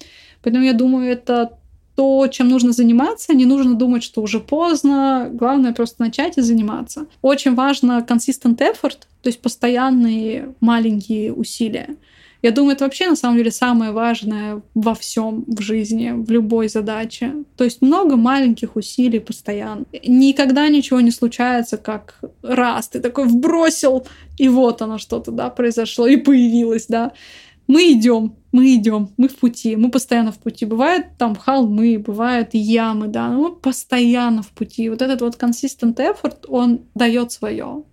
A: Поэтому я думаю, это то, чем нужно заниматься. Не нужно думать, что уже поздно. Главное просто начать и заниматься. Очень важно consistent effort, то есть постоянные маленькие усилия. Я думаю, это вообще на самом деле самое важное во всем в жизни, в любой задаче. То есть много маленьких усилий постоянно. Никогда ничего не случается, как раз ты такой вбросил, и вот оно что-то, да, произошло, и появилось, да. Мы идем, мы идем, мы в пути, мы постоянно в пути. Бывают там холмы, бывают ямы, да, но мы постоянно в пути. Вот этот вот consistent effort, он дает свое.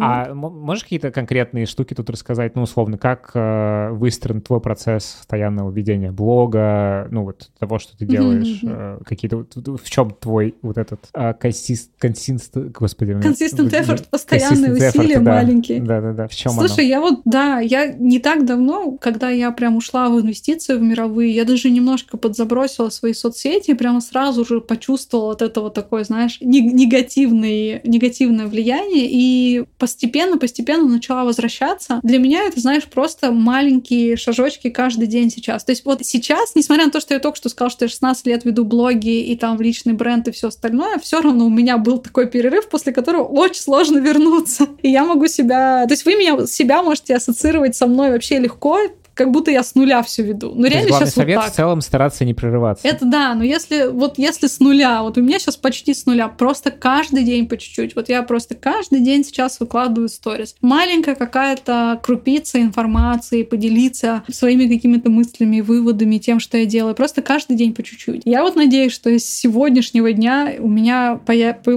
B: А можешь какие-то конкретные штуки тут рассказать? Ну, условно, как э, выстроен твой процесс постоянного ведения блога, ну, вот того, что ты делаешь, э, какие-то... В чем твой вот этот э, консист... консист... Господи...
A: Consistent effort, постоянные усилия
B: да.
A: маленькие.
B: Да-да-да, в чем
A: Слушай,
B: оно?
A: я вот, да, я не так давно, когда я прям ушла в инвестиции в мировые, я даже немножко подзабросила свои соцсети и прямо сразу же почувствовала вот это вот такое, знаешь, негативное, негативное влияние, и постепенно-постепенно начала возвращаться. Для меня это, знаешь, просто маленькие шажочки каждый день сейчас. То есть вот сейчас, несмотря на то, что я только что сказала, что я 16 лет веду блоги и там личный бренд и все остальное, все равно у меня был такой перерыв, после которого очень сложно вернуться. И я могу себя... То есть вы меня, себя можете ассоциировать со мной вообще легко, как будто я с нуля все веду. Ну, реально
B: главный
A: сейчас
B: совет
A: вот так.
B: в целом стараться не прерываться.
A: Это да, но если вот если с нуля, вот у меня сейчас почти с нуля, просто каждый день по чуть-чуть. Вот я просто каждый день сейчас выкладываю сторис. Маленькая какая-то крупица информации, поделиться своими какими-то мыслями, выводами, тем, что я делаю. Просто каждый день по чуть-чуть. Я вот надеюсь, что с сегодняшнего дня у меня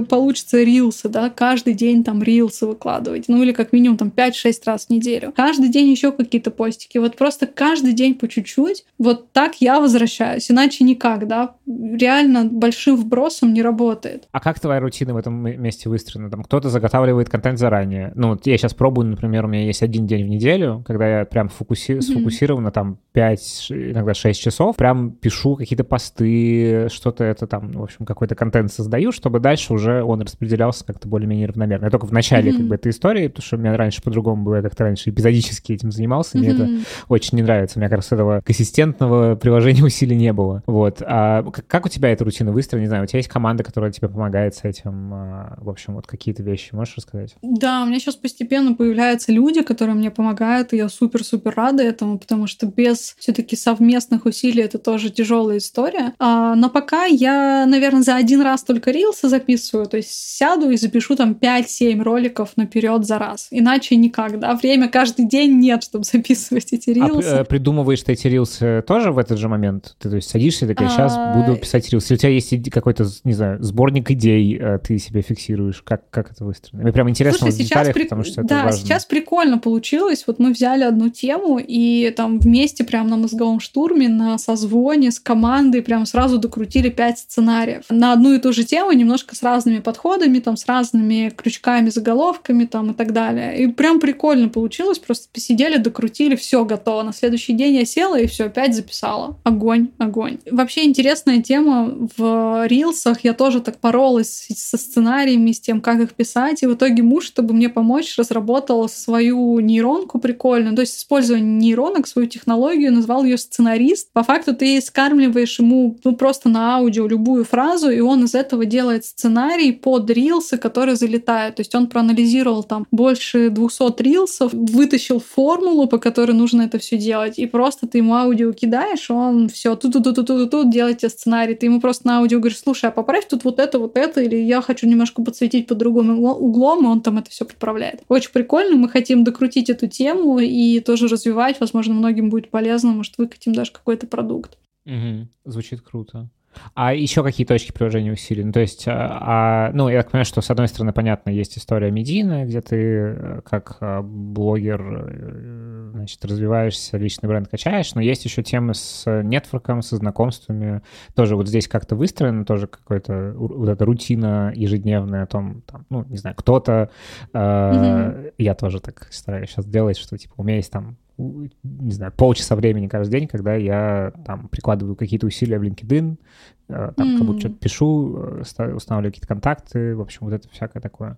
A: получится рилсы, да, каждый день там рилсы выкладывать. Ну или как минимум там 5-6 раз в неделю. Каждый день еще какие-то постики. Вот просто каждый день по чуть-чуть. Вот так я возвращаюсь, иначе никак, да. Реально большим вбросом не работает.
B: А как твоя рутина в этом месте выстроена? Там кто-то заготавливает контент заранее. Ну, вот я сейчас пробую, например, у меня есть один день в неделю, когда я прям фокуси... mm-hmm. сфокусированно там 5, иногда 6 часов, прям пишу какие-то посты, что-то это там, в общем, какой-то контент создаю, чтобы дальше уже он распределялся как-то более-менее равномерно. Я только в начале mm-hmm. как бы этой истории, потому что у меня раньше по-другому было, я как-то раньше эпизодически этим занимался, mm-hmm. мне это очень не нравится. Мне кажется, этого консистентного приложения усилий не было. Вот. А как у тебя эта рутина выстроена? Не знаю, у тебя есть команда, которая тебе помогает с этим? А, в общем, вот какие-то вещи можешь рассказать?
A: Да, у меня сейчас постепенно появляются люди, которые мне помогают, и я супер-супер рада этому, потому что без все-таки совместных усилий это тоже тяжелая история. А, но пока я, наверное, за один раз только рилсы записываю, то есть сяду и запишу там 5-7 роликов наперед за раз. Иначе никак, да, время каждый день нет, чтобы записывать эти рилсы.
B: А придумываешь ты эти рилсы тоже в этот же момент? Ты то есть садишься и такая, сейчас а... буду писать рилсы. у тебя есть какой-то, не знаю, сборник идей, э, ты себе фиксируешь? Как, как это выстроено? Мне прям интересно
A: Слушай, сейчас деталях, при... потому что это Да, важно. сейчас прикольно получилось. Вот мы взяли одну тему и там вместе прям на мозговом штурме, на созвоне с командой прям сразу докрутили пять сценариев. На одну и ту же тему, немножко с разными подходами, там, с разными крючками, заголовками там и так далее. И прям прикольно получилось. Просто посидели, докрутили, все готово. На следующий день я села и все опять записала. Огонь, огонь. Вообще интересная тема в рилсах. Я тоже так поролась со сценариями, с тем, как их писать. И в итоге муж, чтобы мне помочь, разработал свою нейронку прикольную. То есть, используя нейронок, свою технологию, назвал ее сценарист. По факту ты скармливаешь ему ну, просто на аудио любую фразу, и он из этого делает сценарий под рилсы, которые залетают. То есть он проанализировал там больше 200 рилсов, вытащил формулу, по которой нужно это все делать, и просто ты ему аудио кидаешь, он все тут тут тут тут тут делает тебе сценарий. Ты ему просто на аудио говоришь, слушай, а поправь тут вот это, вот это, или я хочу немножко подсветить под другим углом, и он там это все поправляет. Очень прикольно, мы хотим докрутить эту тему и тоже развивать, возможно, многим будет полезно, может, выкатим даже какой-то продукт.
B: Угу. Звучит круто. А еще какие точки приложения усилены? То есть, а, а, ну, я так понимаю, что, с одной стороны, понятно, есть история медийная, где ты э, как а, блогер, э, значит, развиваешься, личный бренд качаешь, но есть еще темы с нетворком, со знакомствами. Тоже вот здесь как-то выстроена тоже какая-то вот эта рутина ежедневная о том, там, ну, не знаю, кто-то... Э, mm-hmm. Я тоже так стараюсь сейчас делать, что, типа, у меня есть там не знаю, полчаса времени каждый день, когда я там прикладываю какие-то усилия в LinkedIn, э, там mm. кому-то что-то пишу, э, устанавливаю какие-то контакты, в общем, вот это всякое такое.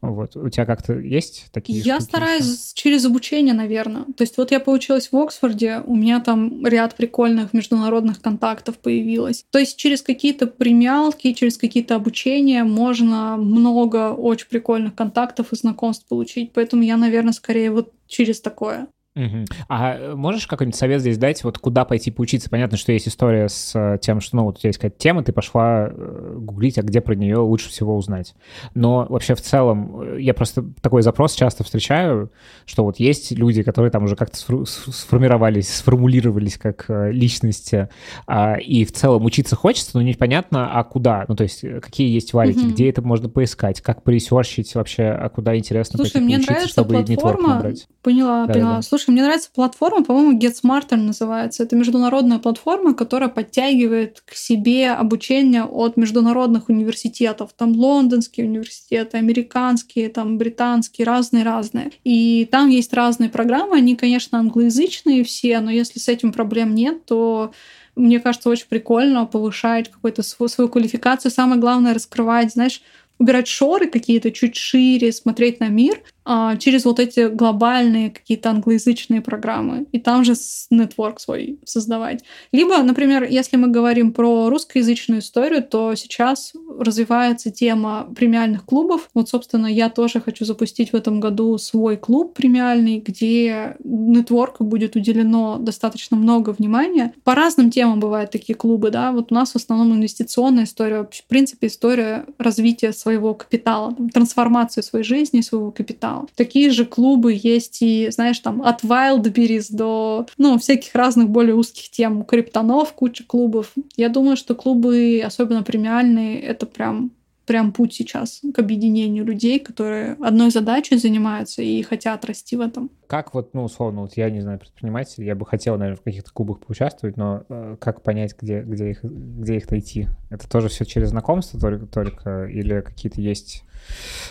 B: Вот. У тебя как-то есть такие
A: Я штуки? стараюсь через обучение, наверное. То есть вот я поучилась в Оксфорде, у меня там ряд прикольных международных контактов появилось. То есть через какие-то премиалки, через какие-то обучения можно много очень прикольных контактов и знакомств получить. Поэтому я, наверное, скорее вот через такое.
B: Угу. А э, можешь какой-нибудь совет здесь дать, вот куда пойти поучиться? Понятно, что есть история с э, тем, что, ну, вот у тебя есть какая-то тема, ты пошла э, гуглить, а где про нее лучше всего узнать. Но вообще в целом, я просто такой запрос часто встречаю, что вот есть люди, которые там уже как-то сформировались, сформулировались как личности, а, и в целом учиться хочется, но непонятно, а куда? Ну, то есть какие есть валики, угу. где это можно поискать, как поресерчить вообще, а куда интересно
A: Слушай,
B: пойти
A: мне
B: поучиться,
A: нравится
B: чтобы
A: платформа, Поняла, да, поняла. Да. Слушай, мне нравится платформа, по-моему, GetSmarter называется. Это международная платформа, которая подтягивает к себе обучение от международных университетов. Там лондонские университеты, американские, там британские, разные-разные. И там есть разные программы. Они, конечно, англоязычные все, но если с этим проблем нет, то мне кажется, очень прикольно повышать какую-то свою, свою квалификацию. Самое главное раскрывать, знаешь, убирать шоры какие-то чуть шире, смотреть на мир, а, через вот эти глобальные какие-то англоязычные программы. И там же нетворк свой создавать. Либо, например, если мы говорим про русскоязычную историю, то сейчас развивается тема премиальных клубов. Вот, собственно, я тоже хочу запустить в этом году свой клуб премиальный, где нетворку будет уделено достаточно много внимания. По разным темам бывают такие клубы, да. Вот у нас в основном инвестиционная история, в принципе, история развития своего капитала, трансформации своей жизни, своего капитала. Такие же клубы есть и, знаешь, там от Wildberries до, ну, всяких разных более узких тем. Криптонов куча клубов. Я думаю, что клубы, особенно премиальные, это прям прям путь сейчас к объединению людей, которые одной задачей занимаются и хотят расти в этом.
B: Как вот, ну, условно, вот я не знаю, предприниматель, я бы хотел, наверное, в каких-то клубах поучаствовать, но э, как понять, где, где, их, где их найти? Это тоже все через знакомство только, только или какие-то есть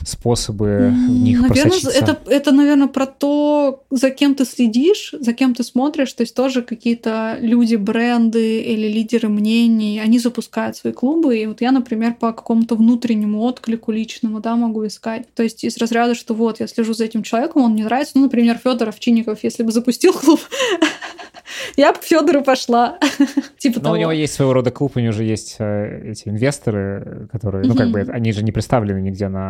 B: способы в них
A: наверное,
B: просочиться?
A: Это, это, наверное, про то, за кем ты следишь, за кем ты смотришь. То есть тоже какие-то люди, бренды или лидеры мнений, они запускают свои клубы. И вот я, например, по какому-то внутреннему отклику личному, да, могу искать. То есть из разряда, что вот, я слежу за этим человеком, он мне нравится. Ну, например, Федоров Чинников, если бы запустил клуб, я бы к Федору пошла.
B: типа Но того. у него есть своего рода клуб, у него же есть э, эти инвесторы, которые, ну, как бы, они же не представлены нигде на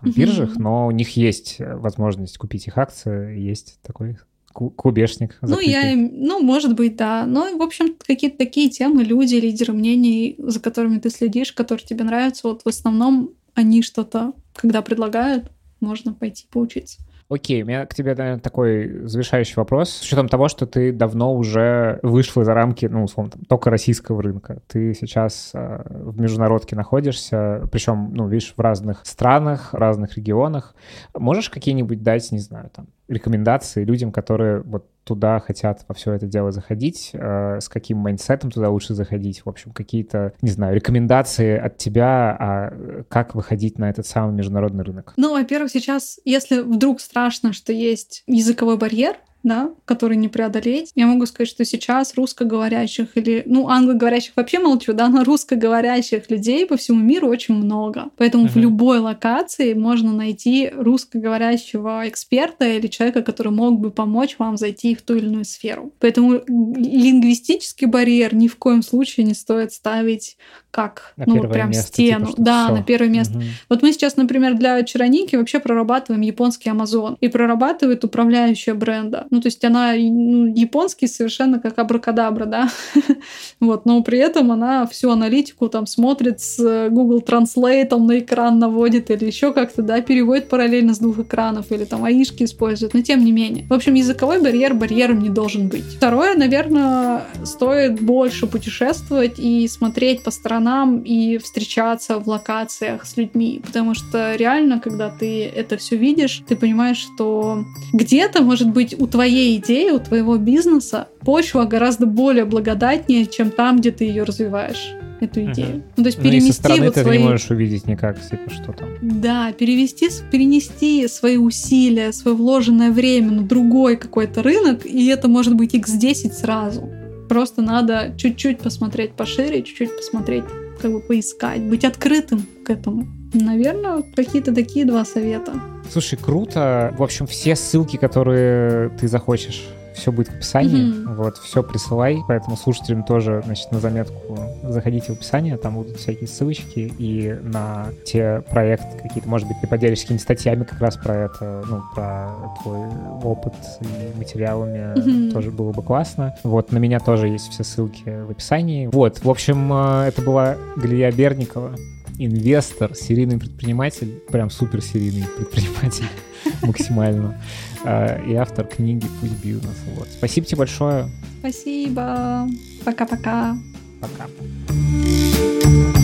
B: там, биржах, но у них есть возможность купить их акции, есть такой клубешник.
A: Ну, я, ну, может быть, да. Но, в общем, какие-то такие темы, люди, лидеры мнений, за которыми ты следишь, которые тебе нравятся, вот в основном они что-то, когда предлагают, можно пойти поучиться.
B: Окей, у меня к тебе, наверное, такой завершающий вопрос. С учетом того, что ты давно уже вышла за рамки, ну, условно, там, только российского рынка. Ты сейчас э, в международке находишься, причем, ну, видишь, в разных странах, разных регионах. Можешь какие-нибудь дать, не знаю, там, рекомендации людям, которые вот туда хотят во все это дело заходить, э, с каким mindset ом туда лучше заходить, в общем, какие-то, не знаю, рекомендации от тебя, а как выходить на этот самый международный рынок?
A: Ну, во-первых, сейчас, если вдруг страшно, что есть языковой барьер, да, который не преодолеть. Я могу сказать, что сейчас русскоговорящих или, ну, англоговорящих вообще молчу, да, но русскоговорящих людей по всему миру очень много. Поэтому uh-huh. в любой локации можно найти русскоговорящего эксперта или человека, который мог бы помочь вам зайти в ту или иную сферу. Поэтому лингвистический барьер ни в коем случае не стоит ставить как,
B: на
A: ну, прям
B: место,
A: стену.
B: Типа,
A: да,
B: всё.
A: на первое место.
B: Угу.
A: Вот мы сейчас, например, для Чароники вообще прорабатываем японский Амазон и прорабатывает управляющая бренда. Ну, то есть она ну, японский совершенно как абракадабра, да. вот, но при этом она всю аналитику там смотрит с Google Translate на экран наводит или еще как-то, да, переводит параллельно с двух экранов или там аишки использует, но тем не менее. В общем, языковой барьер барьером не должен быть. Второе, наверное, стоит больше путешествовать и смотреть по сторонам сторонам и встречаться в локациях с людьми. Потому что реально, когда ты это все видишь, ты понимаешь, что где-то, может быть, у твоей идеи, у твоего бизнеса почва гораздо более благодатнее, чем там, где ты ее развиваешь эту идею.
B: Uh-huh. Ну, то есть ну, перенести и со стороны вот ты свои... не можешь увидеть никак, типа, что там.
A: Да, перевести, перенести свои усилия, свое вложенное время на другой какой-то рынок, и это может быть x10 сразу. Просто надо чуть-чуть посмотреть пошире, чуть-чуть посмотреть, как бы поискать, быть открытым к этому. Наверное, какие-то такие два совета.
B: Слушай, круто. В общем, все ссылки, которые ты захочешь все будет в описании. Mm-hmm. Вот, все присылай. Поэтому слушателям тоже, значит, на заметку заходите в описание, там будут всякие ссылочки и на те проекты какие-то, может быть, ты поделишься какими-то статьями как раз про это, ну, про твой опыт и материалами mm-hmm. тоже было бы классно. Вот, на меня тоже есть все ссылки в описании. Вот, в общем, э, это была Галия Берникова инвестор, серийный предприниматель, прям супер серийный предприниматель максимально, и автор книги «Путь бизнес». Вот. Спасибо тебе большое.
A: Спасибо. Пока-пока.
B: Пока. -пока. Пока.